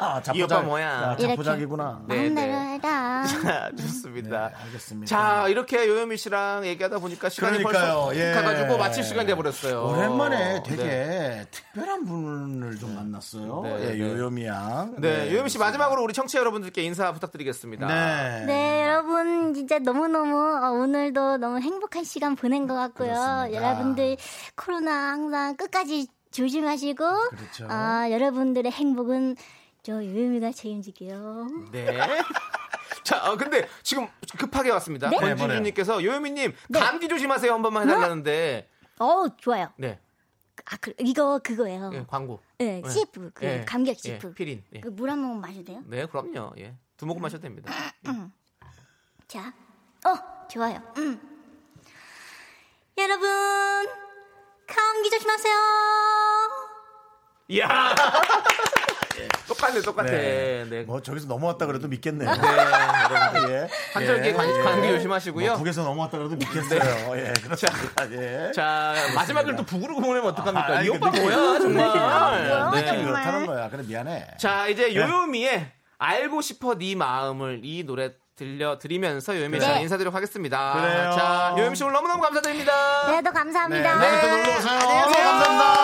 아, 이 오빠 뭐야? 야, 이렇게. 자포자기구나. 네, 마음대로 네. 해라. 자, 좋습니다. 네, 알겠습니다. 자, 이렇게 요요미 씨랑 얘기하다 보니까 시간이 그러니까요. 벌써 예. 가가지고 마칠 시간이 돼버렸어요. 오랜만에 되게 네. 특별한 분을 좀 만났어요. 네, 예, 네. 요요미 양. 네, 요요미 씨 마지막으로 우리 청취자 여러분들께 인사 부탁드리겠습니다. 네. 네, 여러분 진짜 너무너무 어, 오늘도 너무 행복한 시간 보낸 것 같고요. 그렇습니다. 여러분들 코로나 항상 끝까지 조심하시고 그렇죠. 아, 여러분들의 행복은 저 유유미가 책임질게요. 네. 자, 어, 근데 지금 급하게 왔습니다. 네? 권진주님께서 요요미님 네. 감기 조심하세요 한 번만 해달라는데. 어, 좋아요. 네, 아, 그, 이거 그거예요. 예, 광고. 네, 네. CF 그 예, 감격 예, CF. 피린. 예. 그물한 모금 마셔도 돼요? 네, 그럼요. 예, 두 모금 마셔도 됩니다. 자, 어, 좋아요. 음. 여러분, 감기 조심하세요. 이야. 똑같네, 똑같아. 네. 네. 뭐 저기서 넘어왔다 그래도 믿겠네요. 네, 여러분. 예. 한절기에 예. 관- 감기 조심하시고요. 뭐 북에서 넘어왔다 그래도 믿겠어요. 예, 그렇습니다. 예. 자, 마지막을 또 북으로 보내면 어떡합니까? 아, 이 오빠 뭐야, 정말. 뭐야, 네. 느낌이 정말. 그렇다는 거야. 그래 미안해. 자, 이제 요요미의 알고 싶어 네 마음을 이 노래 들려드리면서 요요미 씨랑 네. 인사드리도록 하겠습니다. 그래요. 자, 요요미 씨 오늘 너무너무 감사드립니다. 네, 또 감사합니다. 다음에 또 놀러 오세요. 안녕하세요. 감사합니다.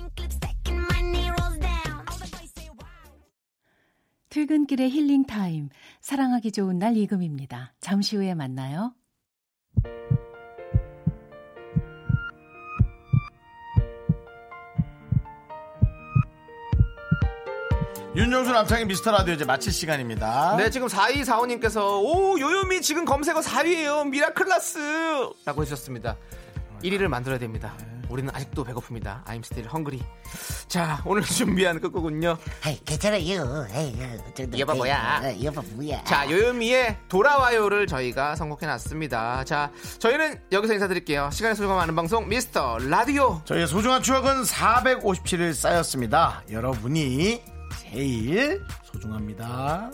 퇴근길의 힐링 타임. 사랑하기 좋은 날 이금희입니다. 잠시 후에 만나요. 윤정수 남창희의 미스터 라디오 이제 마칠 시간입니다 네, 지금 4245님께서, 오, 요요미 지금 검색어 4위에요. 미라클라스! 라고 해주셨습니다. 1위를 만들어야 됩니다. 우리는 아직도 배고픕니다. I'm still hungry. 자, 오늘 준비한 끝곡은요. 에이, 괜찮아요. 에이, 저, 여보, 뭐야? 어, 여보 뭐야? 자, 요요미의 돌아와요를 저희가 선곡해놨습니다. 자, 저희는 여기서 인사드릴게요. 시간의 소중함 아는 방송, 미스터 라디오. 저희의 소중한 추억은 457일 쌓였습니다 여러분이 제일 소중합니다